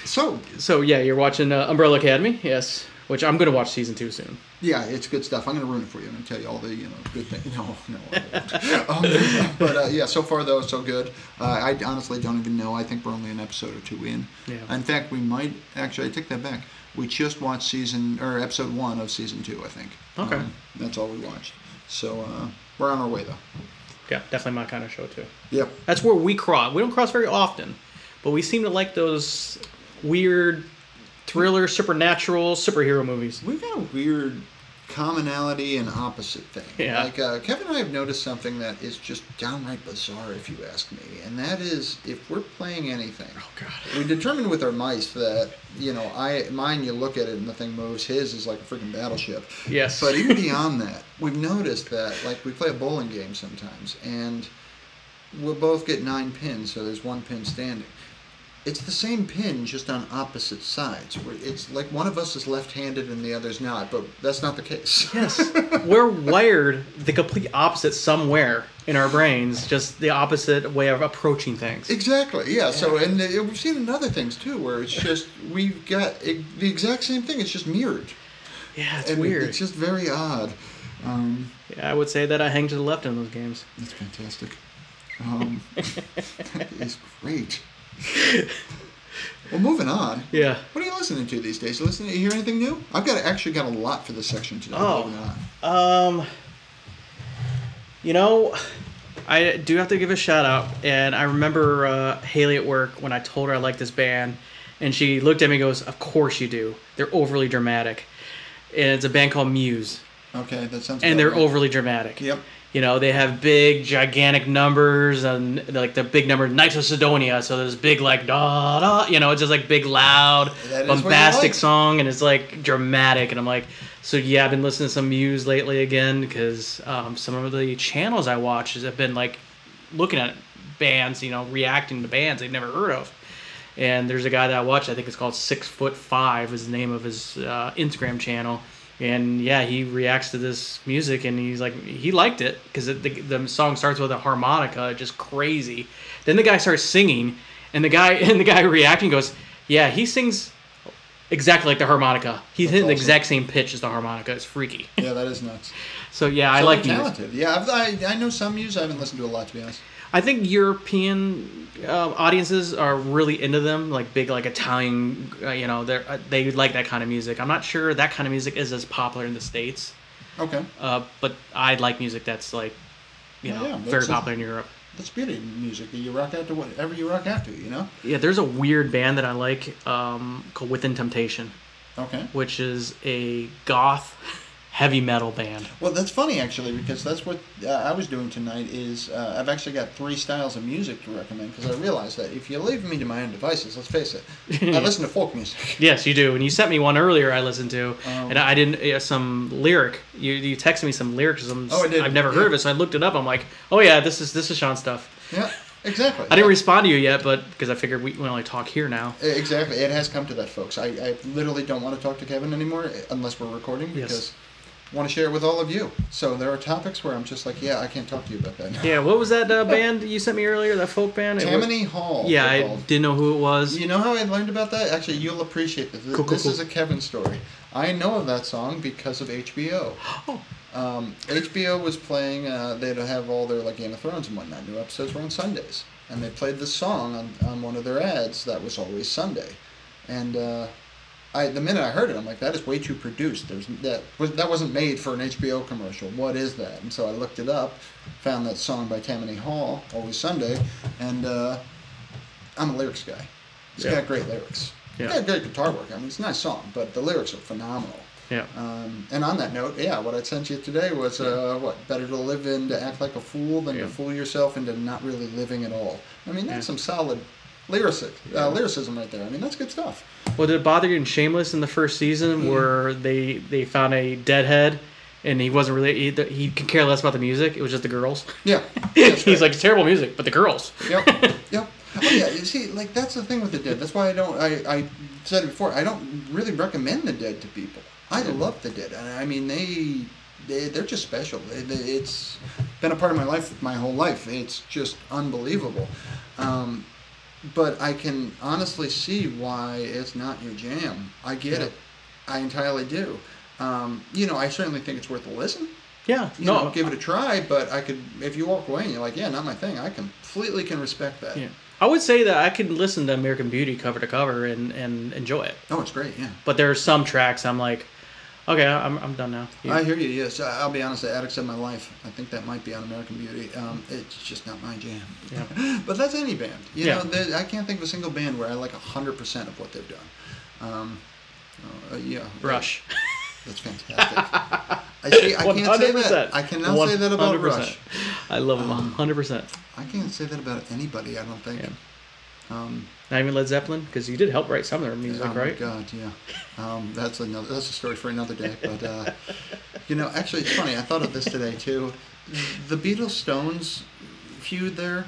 so so yeah, you're watching uh, Umbrella Academy, yes, which I'm gonna watch season two soon. yeah, it's good stuff. I'm going to ruin it for you. I'm going to tell you all the you know good things. (laughs) No, no, um, but uh, yeah, so far though, it's so good. Uh, I honestly don't even know. I think we're only an episode or two in. Yeah. In fact, we might actually. I take that back. We just watched season or episode one of season two. I think. Okay. Um, that's all we watched. So uh, we're on our way though. Yeah, definitely my kind of show too. Yep. That's where we cross. We don't cross very often, but we seem to like those weird thriller, supernatural, superhero movies. We've got a weird commonality and opposite thing. Yeah. Like uh, Kevin and I have noticed something that is just downright bizarre, if you ask me, and that is if we're playing anything. Oh God. We determined with our mice that you know, I mine you look at it and the thing moves. His is like a freaking battleship. Yes. But even (laughs) beyond that, we've noticed that like we play a bowling game sometimes, and we'll both get nine pins, so there's one pin standing. It's the same pin, just on opposite sides. Where It's like one of us is left-handed and the other's not, but that's not the case. (laughs) Yes, we're wired the complete opposite somewhere in our brains, just the opposite way of approaching things. Exactly. Yeah. So, and uh, we've seen in other things too, where it's (laughs) just we've got the exact same thing. It's just mirrored. Yeah, it's and weird. It's just very odd. Um, yeah, I would say that I hang to the left in those games. That's fantastic. Um, (laughs) that is great. (laughs) Well, moving on. Yeah. What are you listening to these days? You listening? You hear anything new? I've got actually got a lot for this section today. Oh. Um, you know, I do have to give a shout out, and I remember uh, Haley at work when I told her I liked this band, and she looked at me and goes, "Of course you do. They're overly dramatic." And it's a band called Muse, Okay, that sounds. and they're right. overly dramatic. Yep. You know, they have big, gigantic numbers, and like the big number Knights of Cydonia. So there's big, like da da. You know, it's just like big, loud, That is what you bombastic like. song, and it's like dramatic. And I'm like, so yeah, I've been listening to some Muse lately again because um, some of the channels I watch have been like looking at bands, you know, reacting to bands they've never heard of. And there's a guy that I watch. I think it's called Six Foot Five. Is the name of his uh, Instagram channel. And yeah, he reacts to this music, and he's like, he liked it because the, the song starts with a harmonica, just crazy. Then the guy starts singing, and the guy (laughs) and the guy reacting goes, yeah, he sings exactly like the harmonica. He's hitting the exact same pitch as the harmonica. It's freaky. Yeah, that is nuts. (laughs) So yeah, I like they're music. talented. Yeah, I've, I I know some music. I haven't listened to a lot to be honest. I think European uh, audiences are really into them, like big, like Italian. Uh, you know, they are they like that kind of music. I'm not sure that kind of music is as popular in the states, Okay, uh, but I like music that's like, you Yeah, know, yeah, very popular in Europe. that's beauty music. You rock out to whatever you rock out to. You know. Yeah, there's a weird band that I like um, called Within Temptation, Okay. which is a goth heavy metal band. Well, that's funny actually because that's what uh, I was doing tonight. Is uh, I've actually got three styles of music to recommend because I realized that if you leave me to my own devices, let's face it, I listen to folk music. (laughs) Yes, you do. And you sent me one earlier. I listened to, Oh. and I didn't uh, some lyric. You you texted me some lyrics. Oh, I did, I've never heard of it, so I looked it up. I'm like, oh yeah, this is this is Sean stuff. Yeah, exactly. I didn't respond to you yet, but because I figured we, we only talk here now. Exactly. It has come to that, folks. I, I literally don't want to talk to Kevin anymore unless we're recording because I want to share it with all of you. So there are topics where I'm just like, yeah, I can't talk to you about that. now. Yeah, what was that uh, band you sent me earlier? That folk band? It was- Tammany Hall. Yeah, I called. didn't know who it was. You know how I learned about that? Actually, you'll appreciate this. Cool, cool, this cool. is a Kevin story. I know of that song because of HBO. (gasps) Oh. Um, HBO was playing. Uh, they'd have all their like Game of Thrones and whatnot. New episodes were on Sundays, and they played this song on, on one of their ads that was always Sunday. And uh, I, the minute I heard it, I'm like, that is way too produced. There's that was that wasn't made for an HBO commercial. What is that? And so I looked it up, found that song by Tammany Hall, Always Sunday, and uh, I'm a lyrics guy. It's Yeah. got great lyrics. Yeah. It's got great guitar work. I mean, it's a nice song, but the lyrics are phenomenal. Yeah. Um, and on that note, yeah, what I sent you today was uh, what better to live in to act like a fool than Yeah. to fool yourself into not really living at all. I mean, that's Yeah. some solid lyric uh, lyricism right there. I mean, that's good stuff. Well, did it bother you in Shameless in the first season Mm-hmm. where they they found a deadhead and he wasn't really he, he could care less about the music. It was just the girls. Yeah, (laughs) He's great. like it's terrible music, but the girls. yep, (laughs) yep. Oh yeah, you see, like that's the thing with the Dead. That's why I don't. I, I said it before. I don't really recommend the Dead to people. I love the Dead, and I mean they, they they're just special. They, they, it's been a part of my life my whole life. It's just unbelievable. Um, but I can honestly see why it's not your jam. I get Yeah. it. I entirely do. Um, you know, I certainly think it's worth a listen. Yeah, You no, know, give it a try. But I could, if you walk away and you're like, yeah, not my thing. I completely can respect that. Yeah. I would say that I can listen to American Beauty cover to cover and, and enjoy it. Oh, it's great. Yeah. But there are some tracks I'm like, okay, I'm, I'm done now. You- I hear you. Yes, I'll be honest. The Attics of My Life. I think that might be on American Beauty. Um, it's just not my jam. Yeah. (laughs) but that's any band. You Yeah. know, I can't think of a single band where I like hundred percent of what they've done. Um, uh, yeah. Rush. (laughs) That's fantastic. I see. I can't say 100%. that. (laughs) I cannot say that about Rush. I love them Um, 100%. I can't say that about anybody. I don't think. Yeah. Um, Not even Led Zeppelin, because you did help write some of their music, right? oh my? God, yeah. Um, that's another. That's a story for another day. But uh, (laughs) you know, actually, it's funny. I thought of this today too. The Beatles Stones feud there.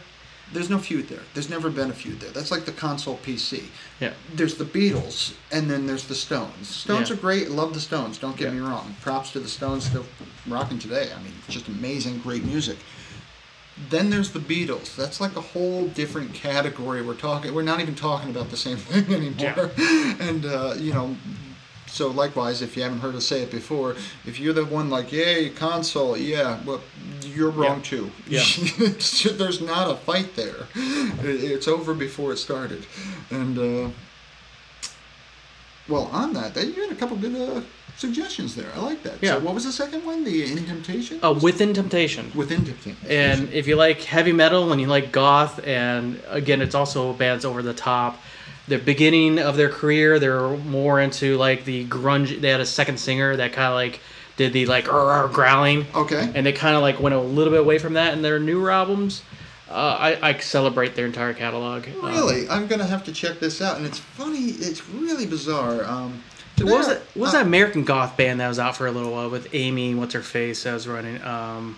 There's no feud there. There's never been a feud there. That's like the console PC. Yeah. There's the Beatles, and then there's the Stones. Stones Yeah. are great. Love the Stones. Don't get Yeah. me wrong. Props to the Stones. Still rocking today. I mean, just amazing, great music. Then there's the Beatles. That's like a whole different category. We're talking. We're not even talking about the same (laughs) thing anymore. Yeah. And uh, you know, so likewise, if you haven't heard us say it before, if you're the one like, "Yay, console," yeah, well, you're wrong Yeah. too. Yeah. (laughs) There's not a fight there. It's over before it started. And uh, well, on that, you had a couple good uh, suggestions there. I like that. Yeah. So what was the second one? The In Temptation. Oh, Within Temptation. Within Temptation. And if you like heavy metal and you like goth, and again, it's also bands over the top. The beginning of their career, they're more into like the grunge. They had a second singer that kind of like did the like growling, Okay. and they kind of like went a little bit away from that in their newer albums. Uh, I, I celebrate their entire catalog. Um, Really, I'm gonna have to check this out. And it's funny. It's really bizarre. Um, what was it? What was that American goth band that was out for a little while with Amy? What's her face? I was running. Um,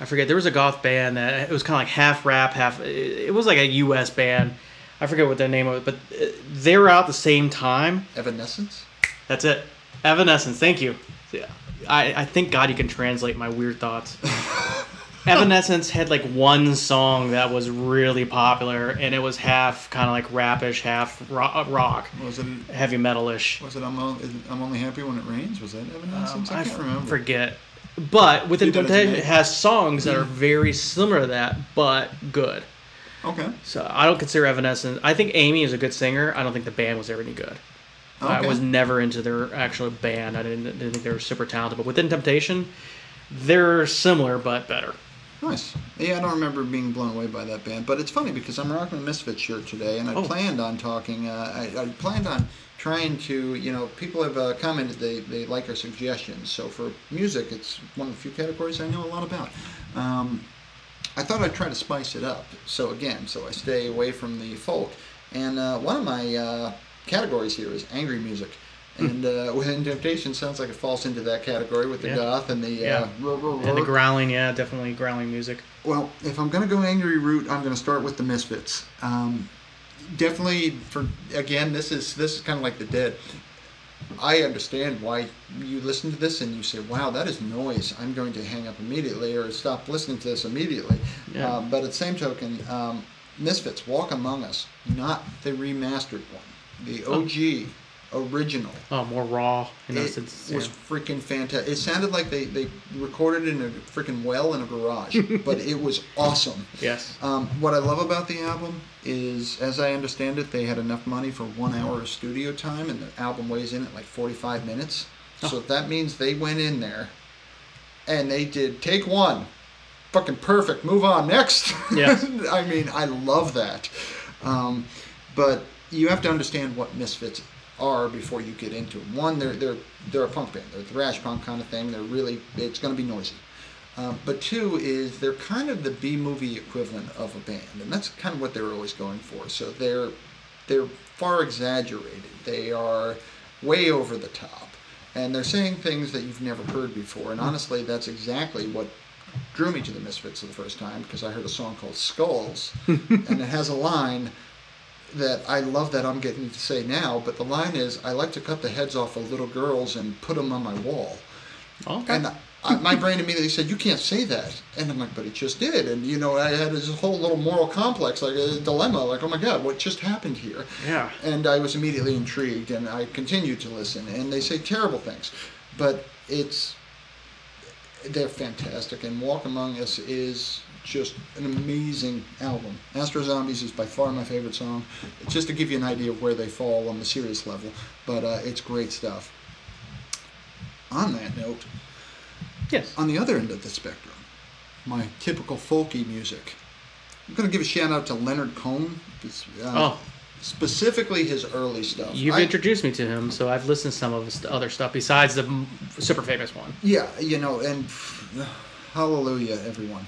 I forget. There was a goth band that it was kind of like half rap, half. It was like a U.S. band. I forget what their name was, but uh, they were out the same time. Evanescence. That's it. Evanescence. Thank you. Yeah. I, I thank God you can translate my weird thoughts. (laughs) (laughs) Evanescence had like one song that was really popular, and it was half kind of like rapish, half rock, rock Was it? heavy metalish. Was it? I'm, o- I'm only happy when it rains. Was that Evanescence? Um, I I can't f- remember. forget. But Within Leave that Temptation it has songs that are very similar to that, but good. Okay. So I don't consider Evanescence. I think Amy is a good singer. I don't think the band was ever any good. I was never into their actual band. I didn't, didn't think they were super talented. But Within Temptation, they're similar but better. Nice. Yeah, I don't remember being blown away by that band, but it's funny because I'm rocking a Misfit shirt today, and I Oh. planned on talking. Uh, I, I planned on trying to, you know, people have uh, commented they, they like our suggestions. So for music, it's one of the few categories I know a lot about. Um, I thought I'd try to spice it up. So again, so I stay away from the folk, and uh, one of my uh, categories here is angry music. And uh, Within Temptation sounds like it falls into that category with the Yeah. goth and the Yeah. uh, roar, roar, And the growling, yeah, definitely growling music. Well, if I'm gonna go angry route, I'm gonna start with the Misfits. Um, definitely for again, this is this is kind of like the Dead. I understand why you listen to this and you say, "Wow, that is noise." I'm going to hang up immediately or stop listening to this immediately. Yeah. Um, but at the same token, um, Misfits, Walk Among Us, not the remastered one, the OG original. Oh, more raw. In It senses, was yeah. freaking fantastic. It sounded like they, they recorded in a freaking well in a garage, (laughs) but it was awesome. Yes. Um, what I love about the album is, as I understand it, they had enough money for one hour of studio time, and the album weighs in at like 45 minutes. So that means they went in there and they did take one. Fucking perfect. Move on. Next. Yes. (laughs) I mean, I love that. Um, but you have to understand what Misfits are before you get into them. One, they're they're they're a punk band. They're thrash punk kind of thing. They're really it's going to be noisy. Um, but two is they're kind of the B movie equivalent of a band, and that's kind of what they were always going for. So they're they're far exaggerated. They are way over the top, and they're saying things that you've never heard before. And honestly, that's exactly what drew me to the Misfits for the first time because I heard a song called Skulls, (laughs) and it has a line that I love that I'm getting to say now. But the line is, "I like to cut the heads off of little girls and put them on my wall." Okay. And I, my brain immediately said, "You can't say that," and I'm like, "But it just did." And you know, I had this whole little moral complex, like a dilemma, like, "Oh my God, what just happened here?" yeah. And I was immediately intrigued, and I continued to listen. And they say terrible things, but it's they're fantastic. And Walk Among Us is just an amazing album. Astro Zombies is by far my favorite song. Just to give you an idea of where they fall on the serious level, but uh, it's great stuff. On that note, Yes. on the other end of the spectrum, my typical folky music. I'm going to give a shout out to Leonard Cohen. Uh, Oh. Specifically his early stuff. You've I- introduced me to him, so I've listened to some of his other stuff besides the super famous one. Yeah, you know, and (sighs) hallelujah, everyone.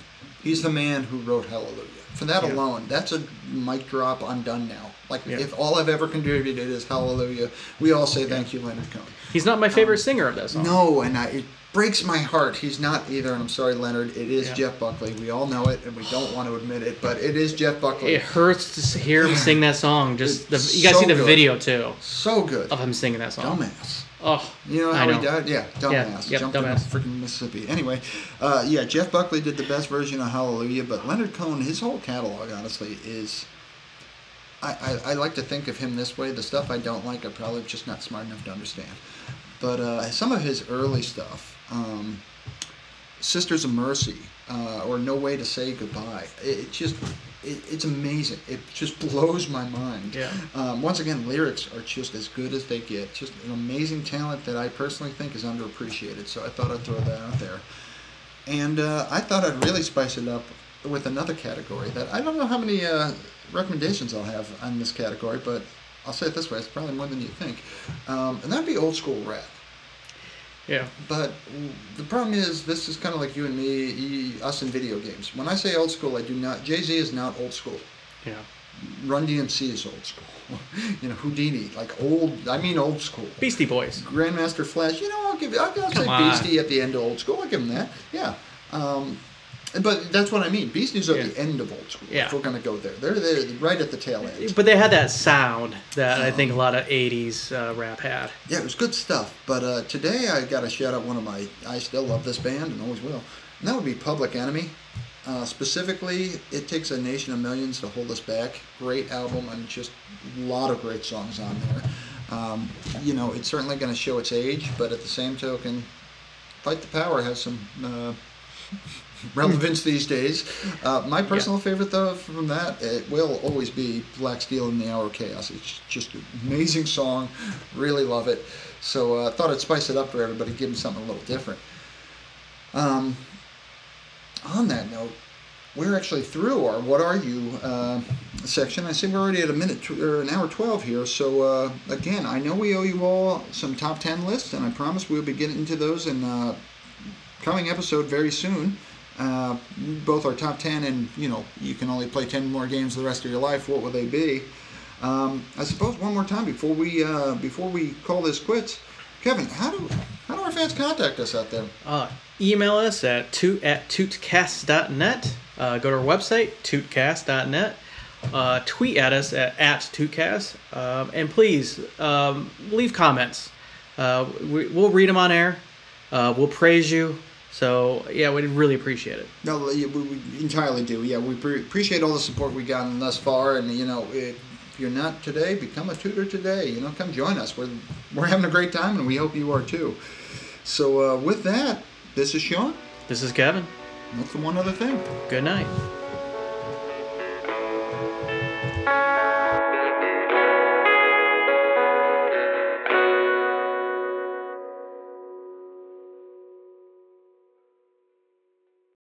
He's the man who wrote Hallelujah. For that Yeah. alone, that's a mic drop. I'm done now. Like, Yeah. if all I've ever contributed is Hallelujah, we all say thank you, Leonard Cohen. He's not my favorite um, singer of that song. No, and I, it breaks my heart. He's not either, and I'm sorry, Leonard. It is Yeah. Jeff Buckley. We all know it, and we don't want to admit it, but it is Jeff Buckley. It hurts to hear him sing that song. Just the, you gotta so see the good. video too So good. of him singing that song. Dumbass. Oh, You know how know. he died? Yeah, dumbass. yep, Jumped dumbass. in freaking Mississippi. Anyway, uh, yeah, Jeff Buckley did the best version of Hallelujah, but Leonard Cohen, his whole catalog, honestly, is. I, I, I like to think of him this way. The stuff I don't like, I'm probably just not smart enough to understand. But uh, some of his early stuff, um, Sisters of Mercy, uh, or No Way to Say Goodbye, it, it just. It, it's amazing. It just blows my mind. Yeah. Um, once again, lyrics are just as good as they get. Just an amazing talent that I personally think is underappreciated. So I thought I'd throw that out there. And uh, I thought I'd really spice it up with another category that I don't know how many uh, recommendations I'll have on this category, but I'll say it this way: it's probably more than you think. Um, and that'd be old school rap. Yeah. But the problem is, this is kind of like you and me, us in video games. When I say old school, I do not. Jay Z is not old school. Yeah. Run DMC is old school. (laughs) you know, Whodini, like old. I mean, old school. Beastie Boys. Grandmaster Flash. You know, I'll give. I'll, I'll say. Beastie at the end of old school. I'll give him that. Yeah. Um, but that's what I mean. Beasties are Yeah. the end of old school. Yeah. If we're gonna go there, they're they're right at the tail end. But they had that sound that I Um, think a lot of '80s uh, rap had. Yeah, it was good stuff. But uh, today I got to shout out one of my. I still love this band and always will. And that would be Public Enemy. Uh, specifically, it takes a nation of millions to hold us back. Great album and just a lot of great songs on there. Um, you know, it's certainly going to show its age, but at the same token, Fight the Power has some uh, relevance these days. Uh, my personal favorite, though, from that, it will always be Black Steel and the Hour of Chaos. It's just an amazing song. Really love it. So I uh, thought I'd spice it up for everybody, give them something a little different. Um, on that note, we're actually through our "What Are You" uh, section. I see we're already at a minute tw- or an hour twelve here. So uh, again, I know we owe you all some top ten lists, and I promise we'll be getting into those in uh, coming episode very soon. Uh, both our top ten, and you know, you can only play ten more games the rest of your life. What will they be? Um, I suppose one more time before we uh, before we call this quits, Kevin, how do how do our fans contact us out there? Uh, email us at toot at tootcast.net. Uh, go to our website, tootcast.net. Uh, tweet at us at, at tootcast. Um, and please um, leave comments. Uh, we, we'll read them on air. Uh, we'll praise you. So, yeah, we'd really appreciate it. No, we, we entirely do. Yeah, we pre- appreciate all the support we've gotten thus far, and you know, if you're not today, become a tooter today. You know, come join us. We're we're having a great time, and we hope you are too. So uh, with that, this is Sean. This is Kevin. That's the one other thing. Good night.